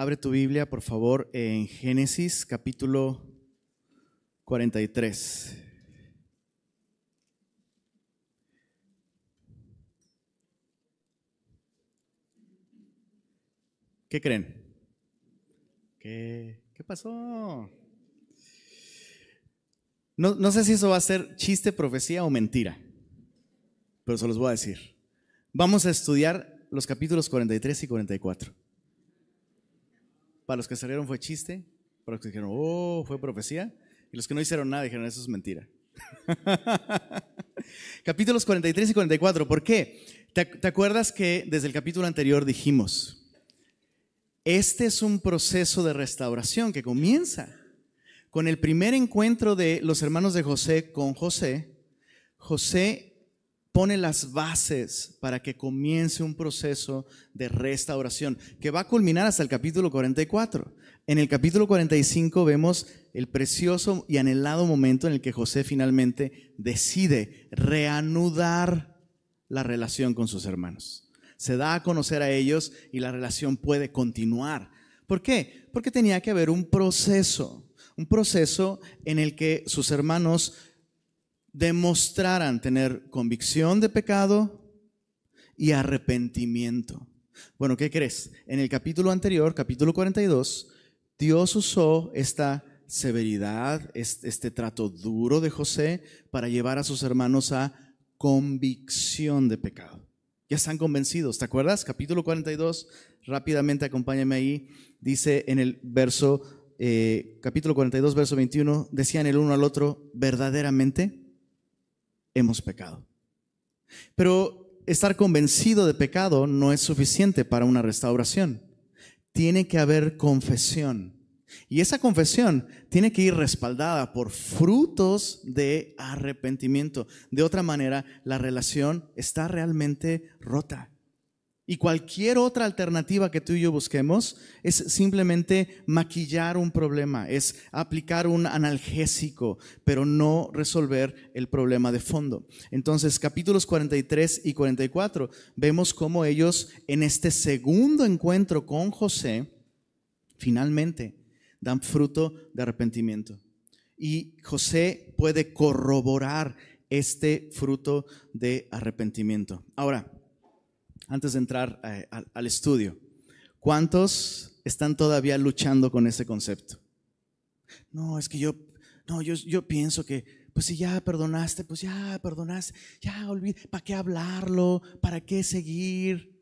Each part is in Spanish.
Abre tu Biblia, por favor, en Génesis capítulo 43. ¿Qué creen? ¿Qué, pasó? No, no sé si eso va a ser chiste, profecía o mentira, pero se los voy a decir. Vamos a estudiar los capítulos 43 y 44. Para los que salieron fue chiste, para los que dijeron, oh, fue profecía, y los que no hicieron nada dijeron, eso es mentira. Capítulos 43 y 44, ¿por qué? ¿Te, ¿Te acuerdas que desde el capítulo anterior dijimos, este es un proceso de restauración que comienza con el primer encuentro de los hermanos de José con José. José pone las bases para que comience un proceso de restauración que va a culminar hasta el capítulo 44. En el capítulo 45 vemos el precioso y anhelado momento en el que José finalmente decide reanudar la relación con sus hermanos. Se da a conocer a ellos y la relación puede continuar. ¿Por qué? Porque tenía que haber un proceso, un proceso en el que sus hermanos demostraran tener convicción de pecado y arrepentimiento. Bueno, ¿qué crees? En el capítulo anterior, capítulo 42, Dios usó esta severidad, este, trato duro de José para llevar a sus hermanos a convicción de pecado. Ya están convencidos, ¿te acuerdas? Capítulo 42, rápidamente acompáñame ahí, dice en el verso, eh, capítulo 42, verso 21, decían el uno al otro, verdaderamente hemos pecado. Pero estar convencido de pecado no es suficiente para una restauración. Tiene que haber confesión. Y esa confesión tiene que ir respaldada por frutos de arrepentimiento. De otra manera, la relación está realmente rota. Y cualquier otra alternativa que tú y yo busquemos es simplemente maquillar un problema, es aplicar un analgésico, pero no resolver el problema de fondo. Entonces, capítulos 43 y 44, vemos cómo ellos en este segundo encuentro con José, finalmente dan fruto de arrepentimiento. Y José puede corroborar este fruto de arrepentimiento. Ahora, antes de entrar eh, al, estudio, ¿cuántos están todavía luchando con ese concepto? No, es que yo, no, yo, yo pienso que, pues si ya perdonaste, pues ya perdonaste, ya olvide, ¿para qué hablarlo? ¿Para qué seguir?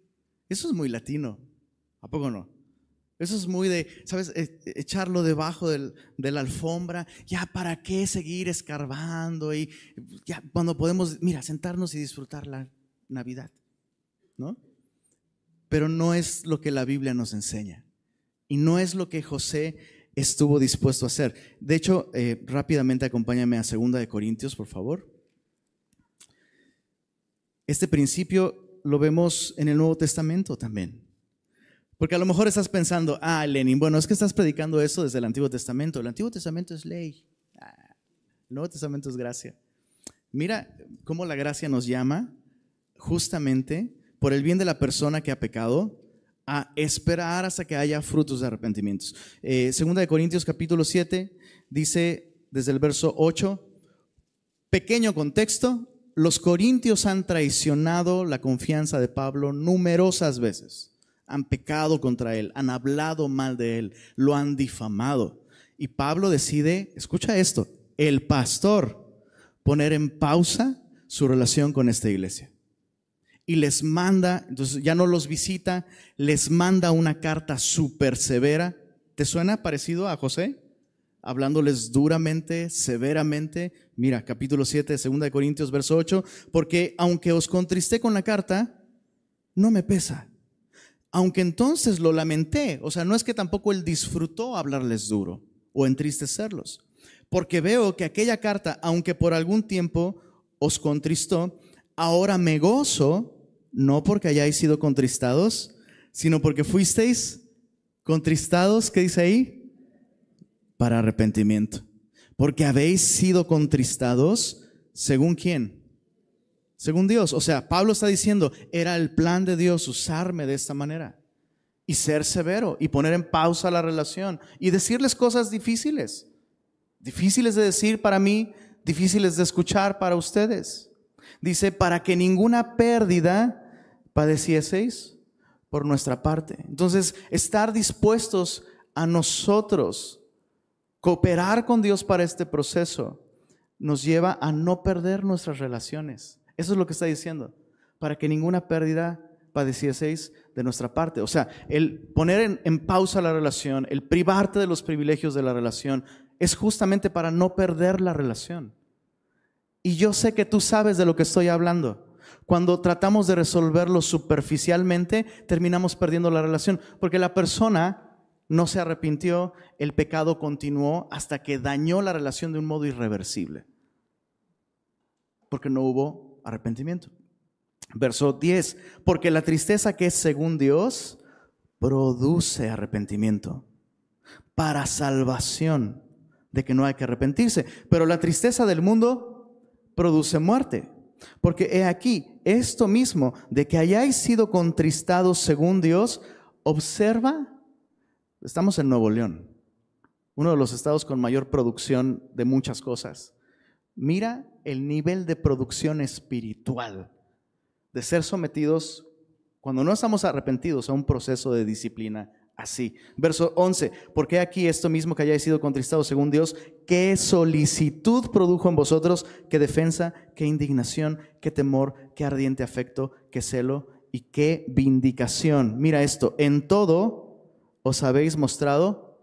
Eso es muy latino, ¿a poco no? Eso es muy de, ¿sabes? E, echarlo debajo del, de la alfombra. Ya, ¿para qué seguir escarbando? Y ya, cuando podemos, mira, sentarnos y disfrutar la Navidad. ¿No? Pero no es lo que la Biblia nos enseña. Y no es lo que José estuvo dispuesto a hacer. De hecho, eh, rápidamente acompáñame a 2 de Corintios, por favor. Este principio lo vemos en el Nuevo Testamento también. Porque a lo mejor estás pensando, ah, Lenin, bueno, es que estás predicando eso desde el Antiguo Testamento. El Antiguo Testamento es ley. Ah, el Nuevo Testamento es gracia. Mira cómo la gracia nos llama justamente por el bien de la persona que ha pecado, a esperar hasta que haya frutos de arrepentimiento. Eh, segunda de Corintios capítulo 7 dice desde el verso 8, pequeño contexto, los corintios han traicionado la confianza de Pablo numerosas veces. Han pecado contra él, han hablado mal de él, lo han difamado. Y Pablo decide, escucha esto, el pastor poner en pausa su relación con esta iglesia y les manda, entonces ya no los visita, les manda una carta súper severa. ¿Te suena parecido a José? Hablándoles duramente, severamente. Mira, capítulo 7, 2 de Corintios, verso 8. Porque aunque os contristé con la carta, no me pesa. Aunque entonces lo lamenté. O sea, no es que tampoco él disfrutó hablarles duro o entristecerlos. Porque veo que aquella carta, aunque por algún tiempo os contristó, ahora me gozo no porque hayáis sido contristados, sino porque fuisteis contristados, ¿qué dice ahí? Para arrepentimiento. Porque habéis sido contristados, según quién? Según Dios. O sea, Pablo está diciendo, era el plan de Dios usarme de esta manera. y ser severo y poner en pausa la relación y decirles cosas difíciles. Difíciles de decir para mí, difíciles de escuchar para ustedes. Dice, para que ninguna pérdida padecieseis por nuestra parte. Entonces, estar dispuestos a nosotros cooperar con Dios para este proceso nos lleva a no perder nuestras relaciones. Eso es lo que está diciendo, para que ninguna pérdida padecieseis de nuestra parte. O sea, el poner en, pausa la relación, el privarte de los privilegios de la relación, es justamente para no perder la relación. Y yo sé que tú sabes de lo que estoy hablando. Cuando tratamos de resolverlo superficialmente, terminamos perdiendo la relación, porque la persona no se arrepintió, el pecado continuó hasta que dañó la relación de un modo irreversible, porque no hubo arrepentimiento. Verso 10, porque la tristeza que es según Dios produce arrepentimiento para salvación, de que no hay que arrepentirse, pero la tristeza del mundo produce muerte. Porque he aquí, esto mismo, de que hayáis sido contristados según Dios, observa, estamos en Nuevo León, uno de los estados con mayor producción de muchas cosas. Mira el nivel de producción espiritual, de ser sometidos, cuando no estamos arrepentidos, a un proceso de disciplina así. Verso 11, porque aquí esto mismo que hayáis sido contristados según Dios, qué solicitud produjo en vosotros, qué defensa, qué indignación, qué temor, qué ardiente afecto, qué celo y qué vindicación. Mira esto, en todo os habéis mostrado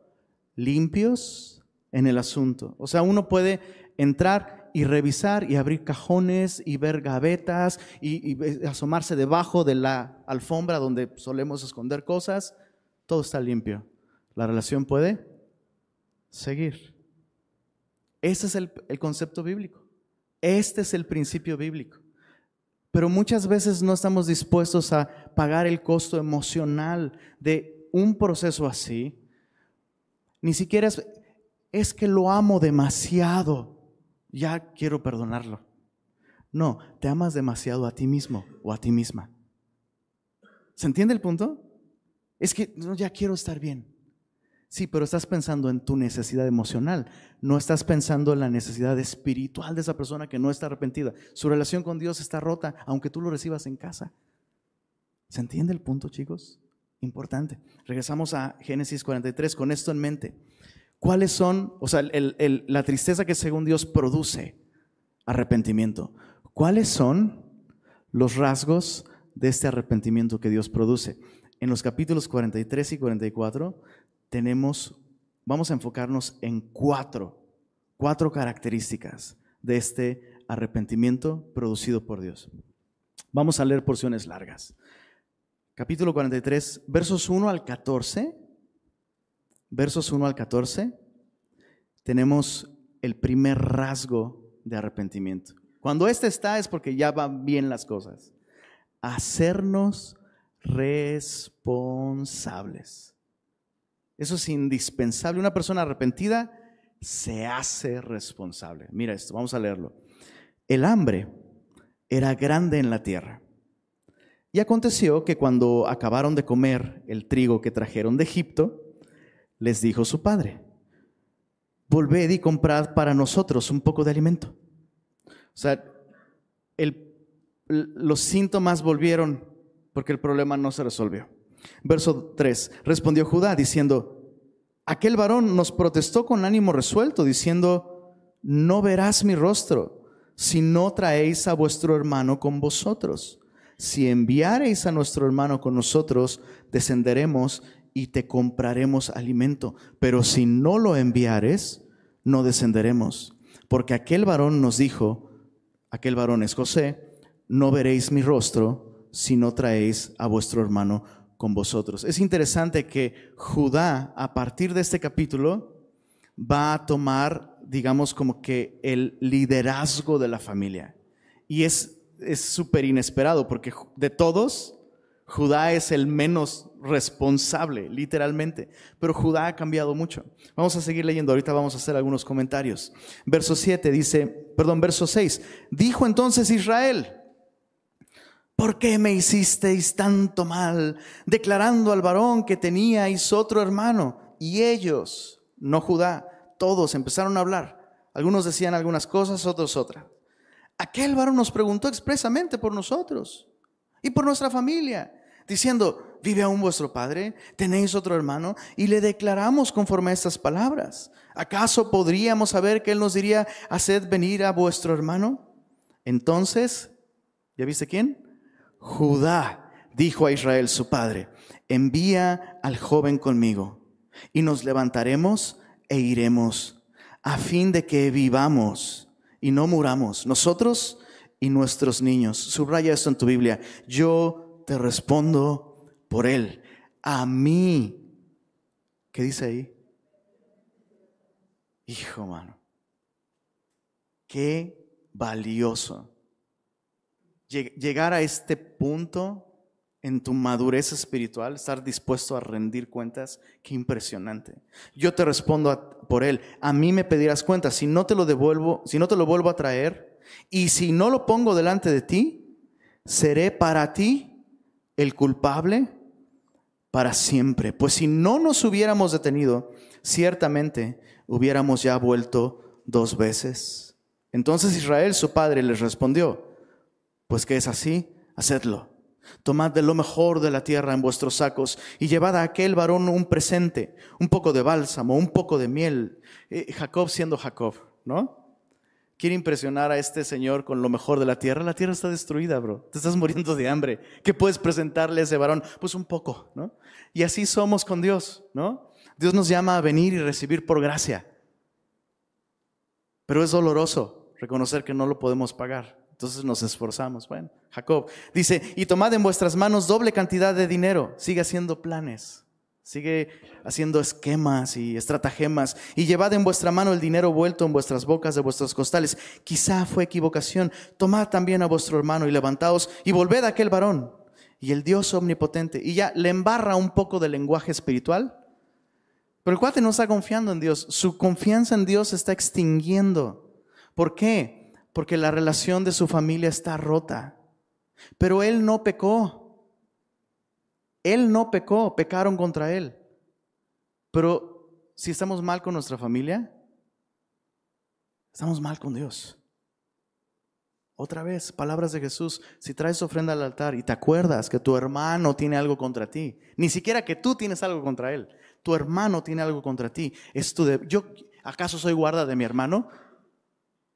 limpios en el asunto. O sea, uno puede entrar y revisar y abrir cajones y ver gavetas y, y asomarse debajo de la alfombra donde solemos esconder cosas todo está limpio. La relación puede seguir. Ese es el, concepto bíblico. Este es el principio bíblico. Pero muchas veces no estamos dispuestos a pagar el costo emocional de un proceso así. Ni siquiera es, es que lo amo demasiado. Ya quiero perdonarlo. No, te amas demasiado a ti mismo o a ti misma. ¿Se entiende el punto? Es que ya quiero estar bien. Sí, pero estás pensando en tu necesidad emocional, no estás pensando en la necesidad espiritual de esa persona que no está arrepentida. Su relación con Dios está rota, aunque tú lo recibas en casa. ¿Se entiende el punto, chicos? Importante. Regresamos a Génesis 43 con esto en mente. ¿Cuáles son, o sea, la tristeza que según Dios produce arrepentimiento? ¿Cuáles son los rasgos de este arrepentimiento que Dios produce? En los capítulos 43 y 44 tenemos, vamos a enfocarnos en cuatro, cuatro características de este arrepentimiento producido por Dios. Vamos a leer porciones largas. Capítulo 43, versos 1 al 14. Versos 1 al 14. Tenemos el primer rasgo de arrepentimiento. Cuando este está es porque ya van bien las cosas. Hacernos responsables. Eso es indispensable. Una persona arrepentida se hace responsable. Mira esto, vamos a leerlo. El hambre era grande en la tierra. Y aconteció que cuando acabaron de comer el trigo que trajeron de Egipto, les dijo su padre, volved y comprad para nosotros un poco de alimento. O sea, los síntomas volvieron porque el problema no se resolvió. Verso 3, respondió Judá diciendo, aquel varón nos protestó con ánimo resuelto, diciendo, no verás mi rostro si no traéis a vuestro hermano con vosotros. Si enviareis a nuestro hermano con nosotros, descenderemos y te compraremos alimento. Pero si no lo enviares, no descenderemos. Porque aquel varón nos dijo, aquel varón es José, no veréis mi rostro si no traéis a vuestro hermano con vosotros. Es interesante que Judá, a partir de este capítulo, va a tomar, digamos, como que el liderazgo de la familia. Y es súper inesperado porque de todos, Judá es el menos responsable, literalmente. Pero Judá ha cambiado mucho. Vamos a seguir leyendo, ahorita vamos a hacer algunos comentarios. Verso 7 dice, perdón, verso 6, dijo entonces Israel, ¿Por qué me hicisteis tanto mal, declarando al varón que teníais otro hermano? Y ellos, no Judá, todos empezaron a hablar. Algunos decían algunas cosas, otros otras. Aquel varón nos preguntó expresamente por nosotros y por nuestra familia, diciendo, ¿vive aún vuestro padre? ¿Tenéis otro hermano? Y le declaramos conforme a estas palabras. ¿Acaso podríamos saber que él nos diría, haced venir a vuestro hermano? Entonces, ¿ya viste quién? Judá dijo a Israel su padre, envía al joven conmigo y nos levantaremos e iremos a fin de que vivamos y no muramos, nosotros y nuestros niños. Subraya esto en tu Biblia. Yo te respondo por él. A mí. ¿Qué dice ahí? Hijo, mano. Qué valioso llegar a este punto en tu madurez espiritual, estar dispuesto a rendir cuentas, qué impresionante. Yo te respondo por él, a mí me pedirás cuentas, si no te lo devuelvo, si no te lo vuelvo a traer, y si no lo pongo delante de ti, seré para ti el culpable para siempre. Pues si no nos hubiéramos detenido, ciertamente hubiéramos ya vuelto dos veces. Entonces Israel, su padre, les respondió, pues que es así, hacedlo. Tomad de lo mejor de la tierra en vuestros sacos y llevad a aquel varón un presente, un poco de bálsamo, un poco de miel. Eh, Jacob siendo Jacob, ¿no? Quiere impresionar a este señor con lo mejor de la tierra. La tierra está destruida, bro. Te estás muriendo de hambre. ¿Qué puedes presentarle a ese varón? Pues un poco, ¿no? Y así somos con Dios, ¿no? Dios nos llama a venir y recibir por gracia. Pero es doloroso reconocer que no lo podemos pagar. Entonces nos esforzamos. Bueno, Jacob dice, y tomad en vuestras manos doble cantidad de dinero. Sigue haciendo planes, sigue haciendo esquemas y estratagemas. Y llevad en vuestra mano el dinero vuelto en vuestras bocas de vuestros costales. Quizá fue equivocación. Tomad también a vuestro hermano y levantaos y volved a aquel varón. Y el Dios omnipotente. Y ya le embarra un poco de lenguaje espiritual. Pero el cuate no está confiando en Dios. Su confianza en Dios se está extinguiendo. ¿Por qué? Porque la relación de su familia está rota. Pero él no pecó. Él no pecó, pecaron contra él. Pero si estamos mal con nuestra familia, estamos mal con Dios. Otra vez, palabras de Jesús, si traes ofrenda al altar y te acuerdas que tu hermano tiene algo contra ti, ni siquiera que tú tienes algo contra él, tu hermano tiene algo contra ti, yo acaso soy guarda de mi hermano?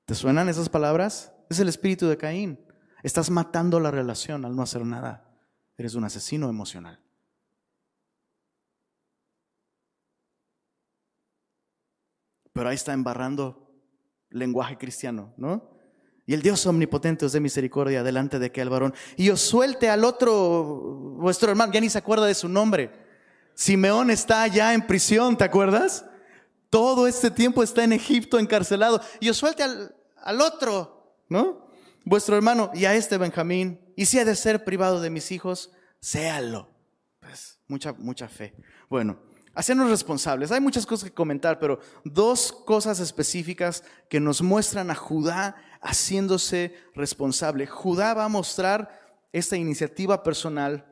¿Te suenan esas palabras? Es el espíritu de Caín. Estás matando la relación al no hacer nada. Eres un asesino emocional. Pero ahí está embarrando lenguaje cristiano, ¿no? Y el Dios omnipotente os dé misericordia delante de aquel varón. Y os suelte al otro, vuestro hermano, ya ni se acuerda de su nombre. Simeón está ya en prisión, ¿te acuerdas? Todo este tiempo está en Egipto encarcelado. Y os suelte al, al otro, ¿no? Vuestro hermano y a este Benjamín. Y si ha de ser privado de mis hijos, séalo. Pues mucha, mucha fe. Bueno, hacernos responsables. Hay muchas cosas que comentar, pero dos cosas específicas que nos muestran a Judá haciéndose responsable. Judá va a mostrar esta iniciativa personal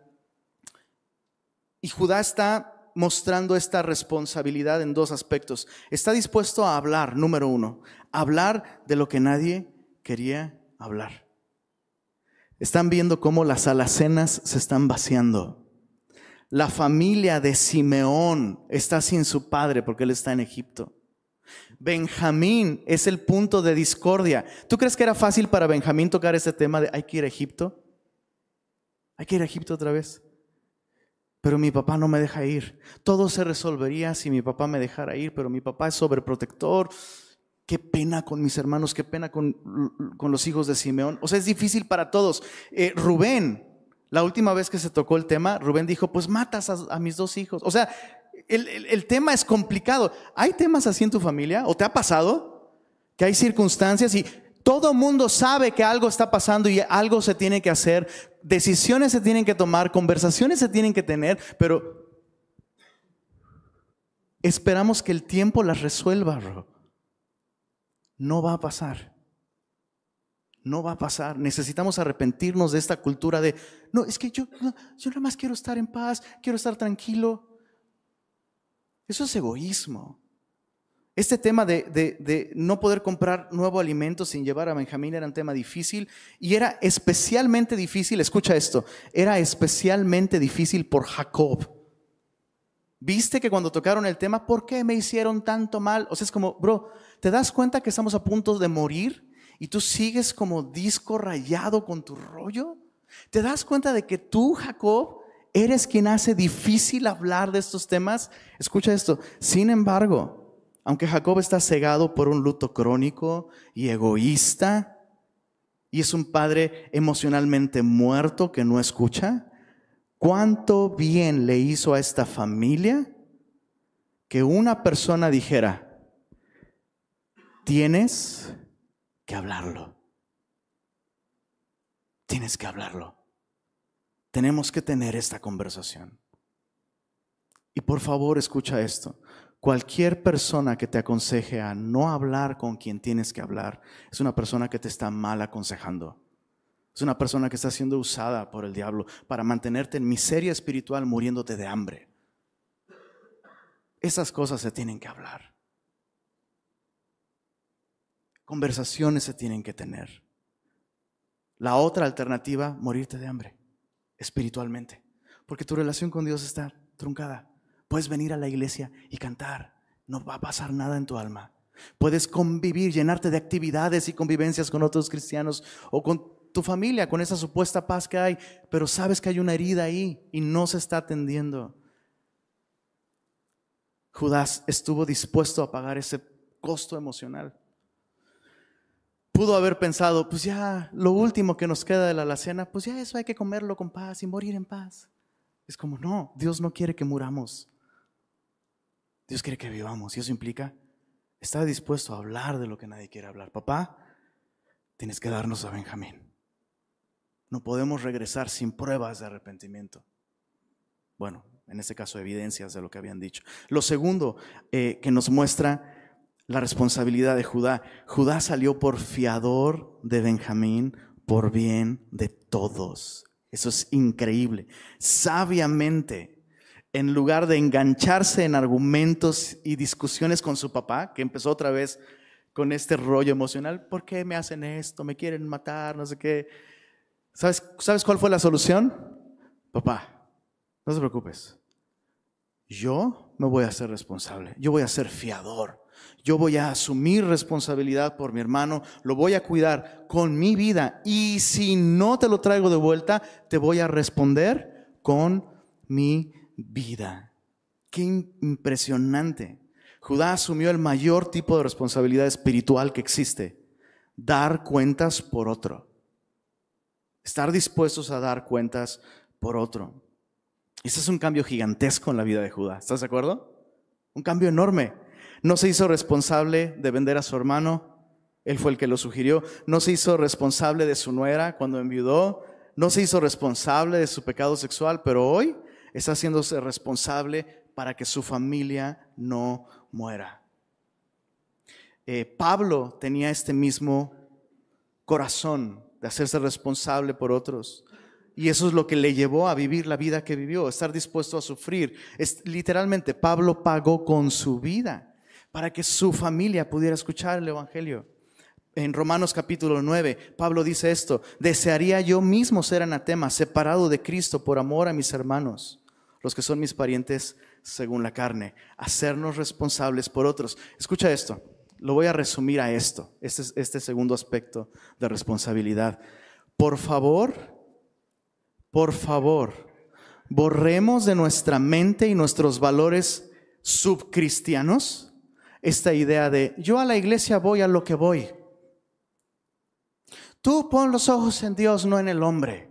y Judá está mostrando esta responsabilidad en dos aspectos. Está dispuesto a hablar, número uno, hablar de lo que nadie quería hablar. Están viendo cómo las alacenas se están vaciando. La familia de Simeón está sin su padre porque él está en Egipto. Benjamín es el punto de discordia. ¿Tú crees que era fácil para Benjamín tocar ese tema de hay que ir a Egipto? Hay que ir a Egipto otra vez pero mi papá no me deja ir. Todo se resolvería si mi papá me dejara ir, pero mi papá es sobreprotector. Qué pena con mis hermanos, qué pena con, los hijos de Simeón. O sea, es difícil para todos. Eh, Rubén, la última vez que se tocó el tema, Rubén dijo, pues matas a, mis dos hijos. O sea, el, el tema es complicado. ¿Hay temas así en tu familia? ¿O te ha pasado? Que hay circunstancias y todo mundo sabe que algo está pasando y algo se tiene que hacer, decisiones se tienen que tomar, conversaciones se tienen que tener, pero esperamos que el tiempo las resuelva, No va a pasar. No va a pasar. Necesitamos arrepentirnos de esta cultura de, no, es que yo, yo nada más quiero estar en paz, quiero estar tranquilo. Eso es egoísmo. Este tema de, no poder comprar nuevo alimento sin llevar a Benjamín era un tema difícil y era especialmente difícil, escucha esto, era especialmente difícil por Jacob. ¿Viste que cuando tocaron el tema, ¿por qué me hicieron tanto mal? O sea, es como, bro, ¿te das cuenta que estamos a punto de morir y tú sigues como disco rayado con tu rollo? ¿Te das cuenta de que tú, Jacob, eres quien hace difícil hablar de estos temas? Escucha esto, sin embargo, aunque Jacob está cegado por un luto crónico y egoísta, y es un padre emocionalmente muerto que no escucha, ¿cuánto bien le hizo a esta familia que una persona dijera, tienes que hablarlo? Tienes que hablarlo. Tenemos que tener esta conversación. Y por favor, escucha esto. Cualquier persona que te aconseje a no hablar con quien tienes que hablar es una persona que te está mal aconsejando. Es una persona que está siendo usada por el diablo para mantenerte en miseria espiritual muriéndote de hambre. Esas cosas se tienen que hablar. Conversaciones se tienen que tener. La otra alternativa, morirte de hambre, espiritualmente. Porque tu relación con Dios está truncada. Puedes venir a la iglesia y cantar. No va a pasar nada en tu alma. Puedes convivir, llenarte de actividades y convivencias con otros cristianos o con tu familia, con esa supuesta paz que hay, pero sabes que hay una herida ahí y no se está atendiendo. Judas estuvo dispuesto a pagar ese costo emocional. Pudo haber pensado, pues ya lo último que nos queda de la alacena, pues ya eso hay que comerlo con paz y morir en paz. Es como, no, Dios no quiere que muramos. Dios quiere que vivamos y eso implica estar dispuesto a hablar de lo que nadie quiere hablar. Papá, tienes que darnos a Benjamín. No podemos regresar sin pruebas de arrepentimiento. Bueno, en este caso evidencias de lo que habían dicho. Lo segundo eh, que nos muestra la responsabilidad de Judá. Judá salió por fiador de Benjamín por bien de todos. Eso es increíble. Sabiamente en lugar de engancharse en argumentos y discusiones con su papá, que empezó otra vez con este rollo emocional, ¿por qué me hacen esto? ¿Me quieren matar? No sé qué. ¿Sabes, ¿sabes cuál fue la solución? Papá, no te preocupes. Yo me voy a hacer responsable. Yo voy a ser fiador. Yo voy a asumir responsabilidad por mi hermano. Lo voy a cuidar con mi vida. Y si no te lo traigo de vuelta, te voy a responder con mi vida. Qué impresionante. Judá asumió el mayor tipo de responsabilidad espiritual que existe, dar cuentas por otro. Estar dispuestos a dar cuentas por otro. Ese es un cambio gigantesco en la vida de Judá. ¿Estás de acuerdo? Un cambio enorme. No se hizo responsable de vender a su hermano, él fue el que lo sugirió. No se hizo responsable de su nuera cuando enviudó. No se hizo responsable de su pecado sexual, pero hoy está haciéndose responsable para que su familia no muera. Eh, Pablo tenía este mismo corazón de hacerse responsable por otros. Y eso es lo que le llevó a vivir la vida que vivió, estar dispuesto a sufrir. Es, literalmente, Pablo pagó con su vida para que su familia pudiera escuchar el Evangelio. En Romanos capítulo 9, Pablo dice esto, desearía yo mismo ser anatema, separado de Cristo por amor a mis hermanos los que son mis parientes según la carne, hacernos responsables por otros. Escucha esto, lo voy a resumir a esto, este, este segundo aspecto de responsabilidad. Por favor, por favor, borremos de nuestra mente y nuestros valores subcristianos esta idea de yo a la iglesia voy a lo que voy. Tú pon los ojos en Dios, no en el hombre.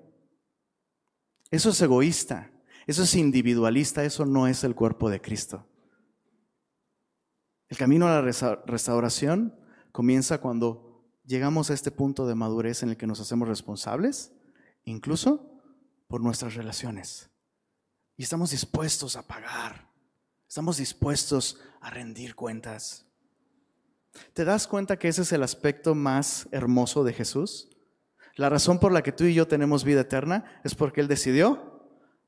Eso es egoísta. Eso es individualista, eso no es el cuerpo de Cristo. El camino a la restauración comienza cuando llegamos a este punto de madurez en el que nos hacemos responsables, incluso por nuestras relaciones. Y estamos dispuestos a pagar, estamos dispuestos a rendir cuentas. ¿Te das cuenta que ese es el aspecto más hermoso de Jesús? La razón por la que tú y yo tenemos vida eterna es porque Él decidió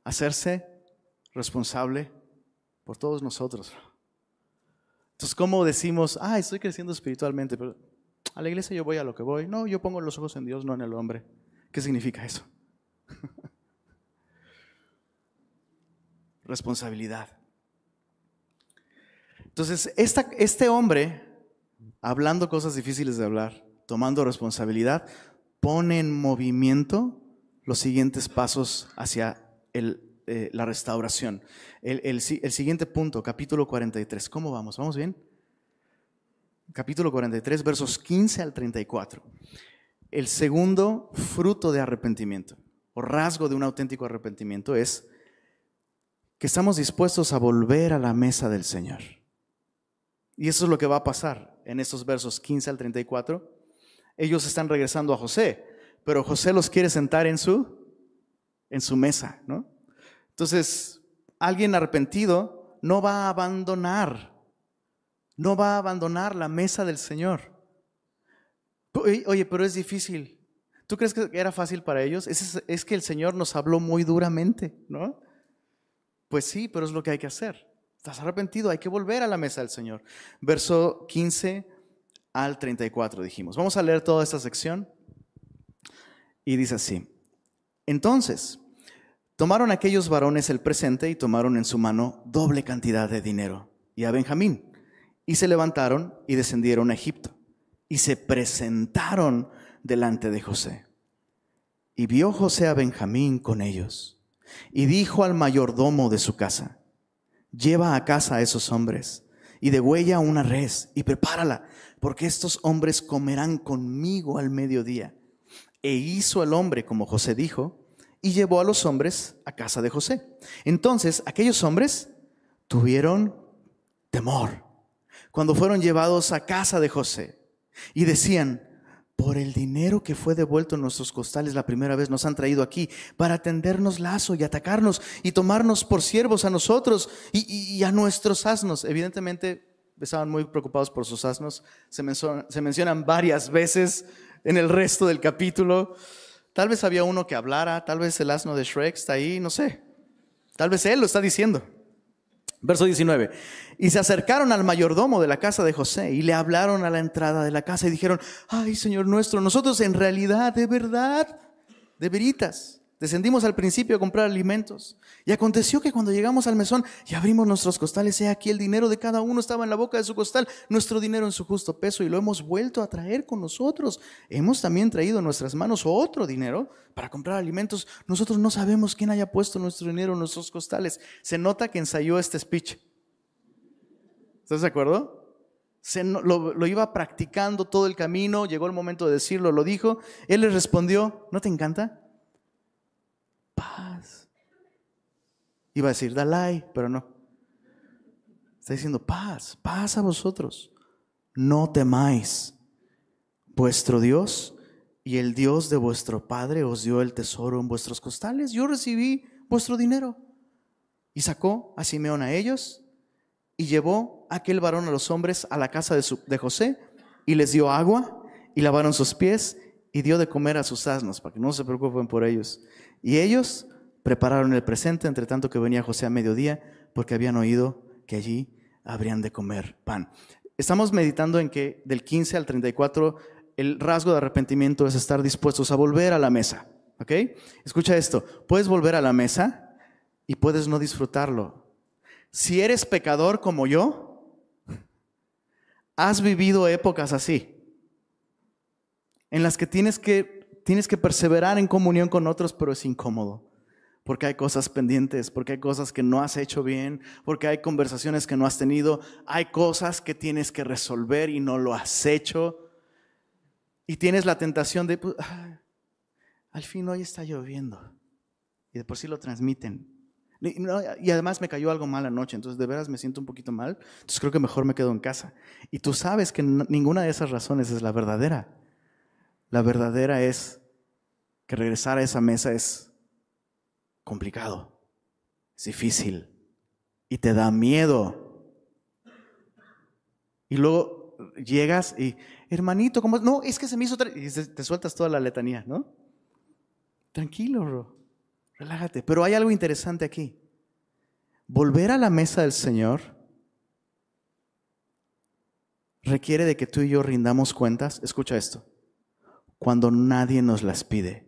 hacerse responsable por todos nosotros. Entonces, ¿cómo decimos, ah, estoy creciendo espiritualmente, pero a la iglesia yo voy a lo que voy? No, yo pongo los ojos en Dios, no en el hombre. ¿Qué significa eso? Responsabilidad. Entonces, este hombre, hablando cosas difíciles de hablar, tomando responsabilidad, pone en movimiento los siguientes pasos hacia eh, la restauración. El, el, siguiente punto, capítulo 43. ¿Cómo vamos? ¿Vamos bien? Capítulo 43, versos 15 al 34. El segundo fruto de arrepentimiento o rasgo de un auténtico arrepentimiento es que estamos dispuestos a volver a la mesa del Señor. Y eso es lo que va a pasar en estos versos 15 al 34 ellos están regresando a José, pero José los quiere sentar en su, en su mesa, ¿no? Entonces, alguien arrepentido no va a abandonar, no va a abandonar la mesa del Señor. Oye, pero es difícil. ¿Tú crees que era fácil para ellos? Es, que el Señor nos habló muy duramente, ¿no? Pues sí, pero es lo que hay que hacer. Estás arrepentido, hay que volver a la mesa del Señor. Verso 15 al 34, dijimos. Vamos a leer toda esta sección. Y dice así. Entonces, tomaron aquellos varones el presente y tomaron en su mano doble cantidad de dinero y a Benjamín. Y se levantaron y descendieron a Egipto. Y se presentaron delante de José. Y vio José a Benjamín con ellos. Y dijo al mayordomo de su casa, lleva a casa a esos hombres y degüella una res y prepárala porque estos hombres comerán conmigo al mediodía. E hizo el hombre como José dijo, y llevó a los hombres a casa de José. Entonces aquellos hombres tuvieron temor cuando fueron llevados a casa de José y decían, por el dinero que fue devuelto en nuestros costales la primera vez nos han traído aquí para tendernos lazo y atacarnos y tomarnos por siervos a nosotros y, y a nuestros asnos. Evidentemente estaban muy preocupados por sus asnos. Se, mencionan varias veces en el resto del capítulo. Tal vez había uno que hablara, tal vez el asno de Shrek está ahí, no sé. Tal vez él lo está diciendo. Verso 19. Y se acercaron al mayordomo de la casa de José y le hablaron a la entrada de la casa y dijeron, ay Señor nuestro, nosotros en realidad, de verdad, de veritas, Descendimos al principio a comprar alimentos. Y aconteció que cuando llegamos al mesón y abrimos nuestros costales, he aquí el dinero de cada uno estaba en la boca de su costal, nuestro dinero en su justo peso, y lo hemos vuelto a traer con nosotros. Hemos también traído en nuestras manos otro dinero para comprar alimentos. Nosotros no sabemos quién haya puesto nuestro dinero en nuestros costales. Se nota que ensayó este speech. ¿Estás de acuerdo? Lo, lo iba practicando todo el camino, llegó el momento de decirlo, lo dijo. Él le respondió, ¿no te encanta? Paz. Iba a decir Dalai, pero no. Está diciendo paz, paz a vosotros. No temáis. Vuestro Dios y el Dios de vuestro Padre os dio el tesoro en vuestros costales. Yo recibí vuestro dinero. Y sacó a Simeón a ellos y llevó a aquel varón a los hombres a la casa de, de José y les dio agua y lavaron sus pies y dio de comer a sus asnos para que no se preocupen por ellos. Y ellos prepararon el presente, entre tanto que venía José a mediodía, porque habían oído que allí habrían de comer pan. Estamos meditando en que del 15 al 34 el rasgo de arrepentimiento es estar dispuestos a volver a la mesa. ¿Ok? Escucha esto, puedes volver a la mesa y puedes no disfrutarlo. Si eres pecador como yo, has vivido épocas así, en las que tienes que Tienes que perseverar en comunión con otros, pero es incómodo. Porque hay cosas pendientes, porque hay cosas que no has hecho bien, porque hay conversaciones que no has tenido, hay cosas que tienes que resolver y no lo has hecho. Y tienes la tentación de, pues, al fin hoy está lloviendo. Y de por sí lo transmiten. Y además me cayó algo mal anoche, entonces de veras me siento un poquito mal, entonces creo que mejor me quedo en casa. Y tú sabes que ninguna de esas razones es la verdadera. La verdadera es que regresar a esa mesa es complicado, es difícil y te da miedo. Y luego llegas y, hermanito, ¿cómo? No, es que se me hizo... Y te sueltas toda la letanía, ¿no? Tranquilo, bro. Relájate. Pero hay algo interesante aquí. Volver a la mesa del Señor requiere de que tú y yo rindamos cuentas. Escucha esto. Cuando nadie nos las pide.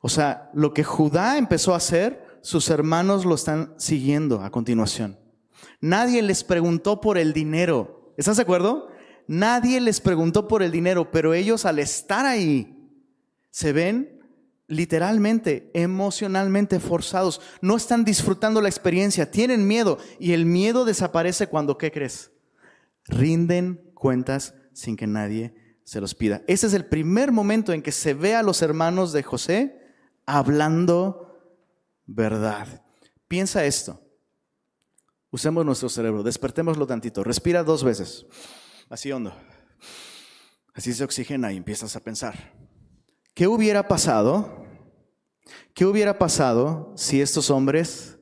O sea, lo que Judá empezó a hacer, sus hermanos lo están siguiendo a continuación. Nadie les preguntó por el dinero. ¿Estás de acuerdo? Nadie les preguntó por el dinero, pero ellos al estar ahí se ven literalmente, emocionalmente forzados. No están disfrutando la experiencia, tienen miedo y el miedo desaparece cuando, ¿qué crees? Rinden cuentas sin que nadie se los pida. Ese es el primer momento en que se ve a los hermanos de José hablando verdad. Piensa esto. Usemos nuestro cerebro, despertémoslo tantito, respira dos veces, así hondo. Así se oxigena y empiezas a pensar. ¿Qué hubiera pasado? ¿Qué hubiera pasado si estos hombres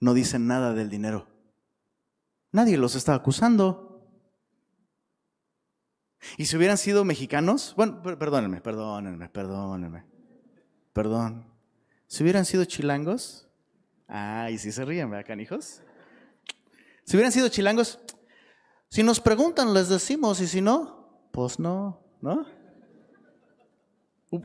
no dicen nada del dinero? Nadie los está acusando. ¿Y si hubieran sido mexicanos? Bueno, perdónenme, perdónenme, perdónenme. Perdón. Si hubieran sido chilangos, ay, si se ríen, ¿verdad, canijos? Si hubieran sido chilangos, si nos preguntan, les decimos, y si no, pues no, ¿no?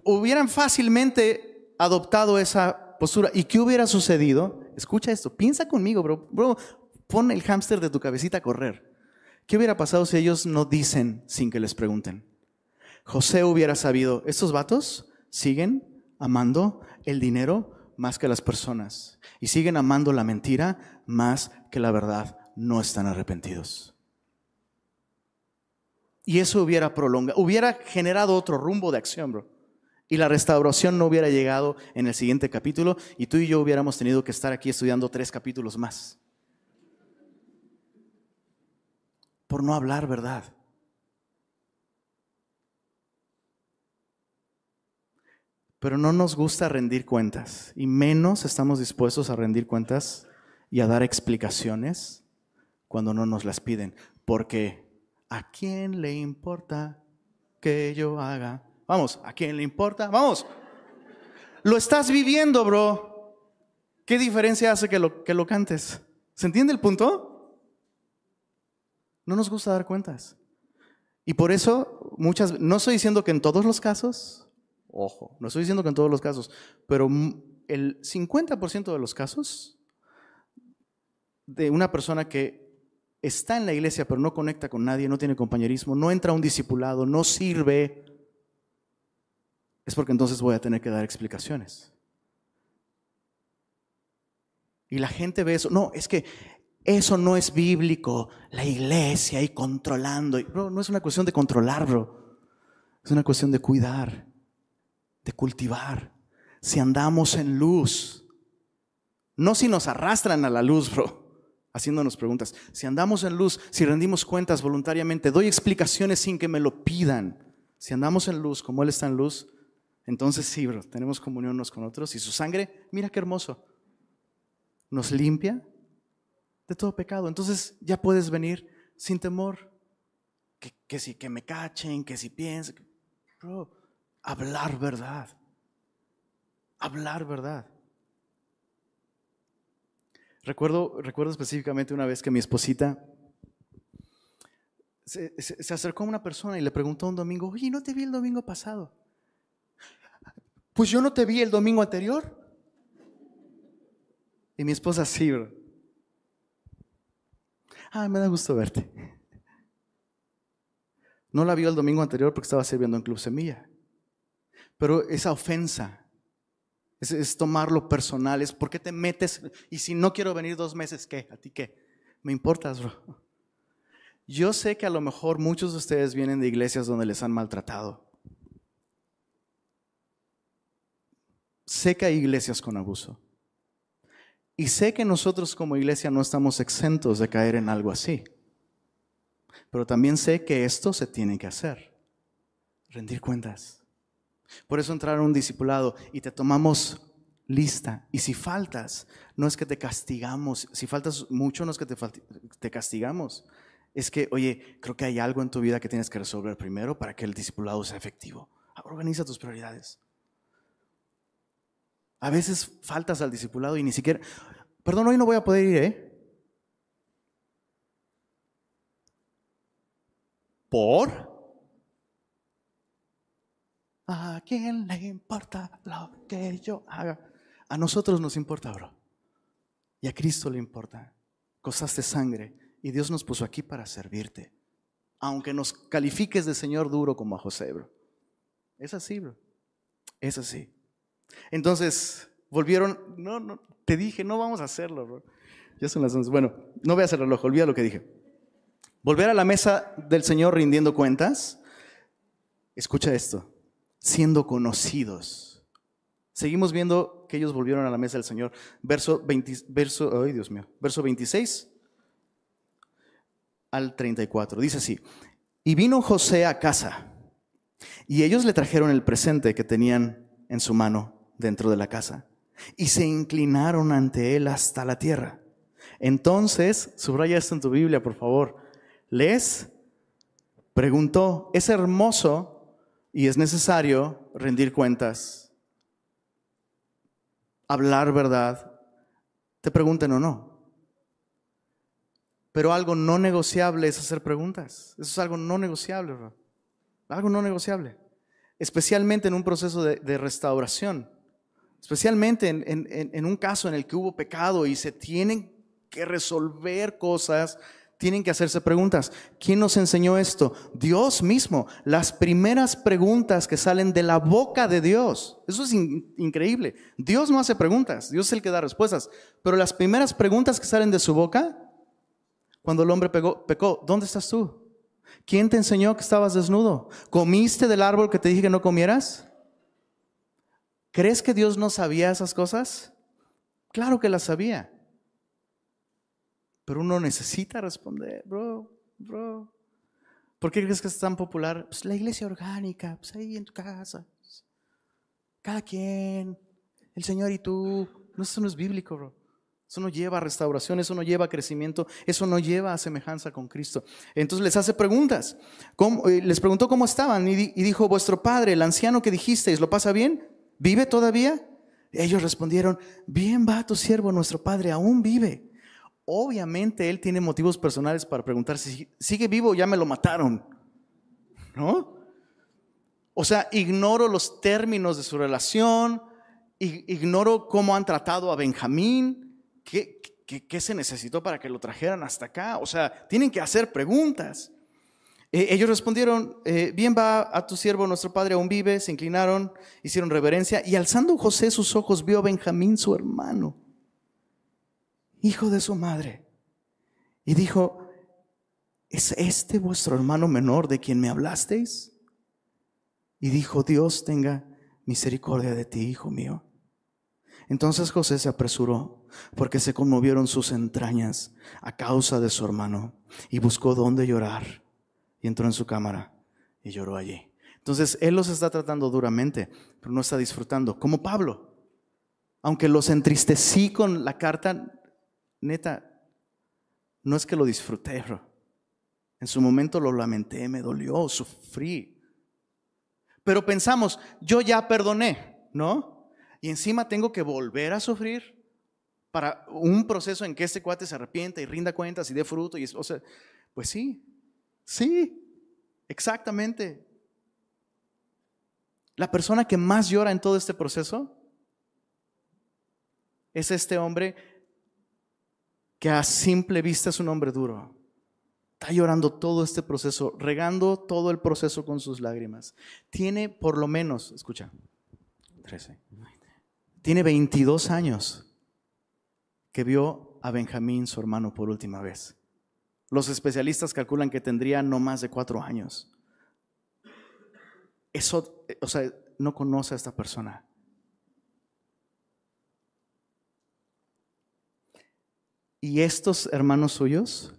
Hubieran fácilmente adoptado esa postura. ¿Y qué hubiera sucedido? Escucha esto, piensa conmigo, bro. Bro, pon el hámster de tu cabecita a correr. ¿Qué hubiera pasado si ellos no dicen sin que les pregunten? José hubiera sabido, estos vatos siguen amando el dinero más que las personas y siguen amando la mentira más que la verdad no están arrepentidos. Y eso hubiera prolongado, hubiera generado otro rumbo de acción, bro. Y la restauración no hubiera llegado en el siguiente capítulo y tú y yo hubiéramos tenido que estar aquí estudiando tres capítulos más. Por no hablar verdad. Pero no nos gusta rendir cuentas y menos estamos dispuestos a rendir cuentas y a dar explicaciones cuando no nos las piden. Porque ¿a quién le importa que yo haga? Vamos, ¿a quién le importa? Vamos. Lo estás viviendo, bro. ¿Qué diferencia hace que lo, que lo cantes? ¿Se entiende el punto? No nos gusta dar cuentas. Y por eso muchas, no estoy diciendo que en todos los casos, ojo, no estoy diciendo que en todos los casos, pero el 50% de los casos de una persona que está en la iglesia pero no conecta con nadie, no tiene compañerismo, no entra un discipulado, no sirve, es porque entonces voy a tener que dar explicaciones. Y la gente ve eso. No, es que eso no es bíblico. La iglesia ahí controlando. No es una cuestión de controlar, bro. Es una cuestión de cuidar, de cultivar. Si andamos en luz, no si nos arrastran a la luz, bro haciéndonos preguntas. Si andamos en luz, si rendimos cuentas voluntariamente, doy explicaciones sin que me lo pidan. Si andamos en luz como Él está en luz, entonces sí, bro, tenemos comunión unos con otros y su sangre, mira qué hermoso, nos limpia de todo pecado. Entonces ya puedes venir sin temor. Que, que si que me cachen, que si piensen. Bro, hablar verdad. Hablar verdad. Recuerdo, recuerdo específicamente una vez que mi esposita se, acercó a una persona y le preguntó un domingo, oye, ¿no te vi el domingo pasado? Pues yo no te vi el domingo anterior. Y mi esposa sí, bro. Ah, me da gusto verte. No la vio el domingo anterior porque estaba sirviendo en Club Semilla. Pero esa ofensa es, tomarlo personal, es ¿por qué te metes? Y si no quiero venir dos meses, ¿qué? ¿A ti qué? Me importas, bro. Yo sé que a lo mejor muchos de ustedes vienen de iglesias donde les han maltratado. Sé que hay iglesias con abuso. Y sé que nosotros como iglesia no estamos exentos de caer en algo así. Pero también sé que esto se tiene que hacer. Rendir cuentas. Por eso entrar a un discipulado y te tomamos lista. Y si faltas, no es que te castigamos. Si faltas mucho, no es que te, castigamos. Es que, oye, creo que hay algo en tu vida que tienes que resolver primero para que el discipulado sea efectivo. Organiza tus prioridades. A veces faltas al discipulado y ni siquiera, perdón, hoy no voy a poder ir, ¿eh? ¿Por? ¿A quién le importa lo que yo haga? A nosotros nos importa, bro. Y a Cristo le importa. Costaste sangre y Dios nos puso aquí para servirte. Aunque nos califiques de Señor duro como a José, bro. Es así, bro. Es así. Entonces, volvieron, no, no, te dije, no vamos a hacerlo, bro. Ya son las 11. Bueno, no veas el reloj, olvida lo que dije. Volver a la mesa del Señor rindiendo cuentas. Escucha esto, siendo conocidos. Seguimos viendo que ellos volvieron a la mesa del Señor. Verso, 20, verso, Dios mío, verso 26 al 34. Dice así, y vino José a casa, y ellos le trajeron el presente que tenían en su mano dentro de la casa, y se inclinaron ante él hasta la tierra. Entonces, subraya esto en tu Biblia, por favor, les preguntó, es hermoso y es necesario rendir cuentas, hablar verdad, te pregunten o no. Pero algo no negociable es hacer preguntas. Eso es algo no negociable, algo no negociable. Especialmente en un proceso de, restauración. Especialmente en, en un caso en el que hubo pecado y se tienen que resolver cosas tienen que hacerse preguntas. ¿Quién nos enseñó esto? Dios mismo. Las primeras preguntas que salen de la boca de Dios. Eso es increíble. Dios no hace preguntas, Dios es el que da respuestas. Pero las primeras preguntas que salen de su boca cuando el hombre pecó, ¿dónde estás tú? ¿Quién te enseñó que estabas desnudo? ¿Comiste del árbol que te dije que no comieras? ¿Crees que Dios no sabía esas cosas? Claro que las sabía. Pero uno necesita responder, bro, bro. ¿Por qué crees que es tan popular? Pues la iglesia orgánica, pues ahí en tu casa. Cada quien, el Señor y tú. No, eso no es bíblico, bro. Eso no lleva a restauración, eso no lleva a crecimiento, eso no lleva a semejanza con Cristo. Entonces les hace preguntas. Eh, les preguntó cómo estaban y, dijo, vuestro padre, el anciano que dijisteis, ¿lo pasa bien? ¿Vive todavía? Ellos respondieron, bien va tu siervo, nuestro padre, aún vive. Obviamente él tiene motivos personales para preguntar si sigue vivo ya me lo mataron. ¿No? O sea, ignoro los términos de su relación, ignoro cómo han tratado a Benjamín ¿Qué, se necesitó para que lo trajeran hasta acá? O sea, tienen que hacer preguntas. Eh, ellos respondieron, eh, bien va a tu siervo, nuestro padre aún vive, se inclinaron, hicieron reverencia y alzando José sus ojos vio a Benjamín, su hermano, hijo de su madre, y dijo, ¿es este vuestro hermano menor de quien me hablasteis? Y dijo, Dios tenga misericordia de ti, hijo mío. Entonces José se apresuró, porque se conmovieron sus entrañas a causa de su hermano, y buscó dónde llorar, y entró en su cámara y lloró allí. Entonces él los está tratando duramente, pero no está disfrutando, como Pablo. Aunque los entristecí con la carta, neta, no es que lo disfruté. En su momento lo lamenté, me dolió, sufrí. Pero pensamos, yo ya perdoné, ¿no? y encima tengo que volver a sufrir para un proceso en que este cuate se arrepienta y rinda cuentas y dé fruto. Y, o sea, pues sí, sí, exactamente. La persona que más llora en todo este proceso es este hombre que a simple vista es un hombre duro. Está llorando todo este proceso, regando todo el proceso con sus lágrimas. Tiene por lo menos, escucha, 13. Tiene 22 años que vio a Benjamín, su hermano, por última vez. Los especialistas calculan que tendría no más de cuatro años. Eso, o sea, no conoce a esta persona. Y estos hermanos suyos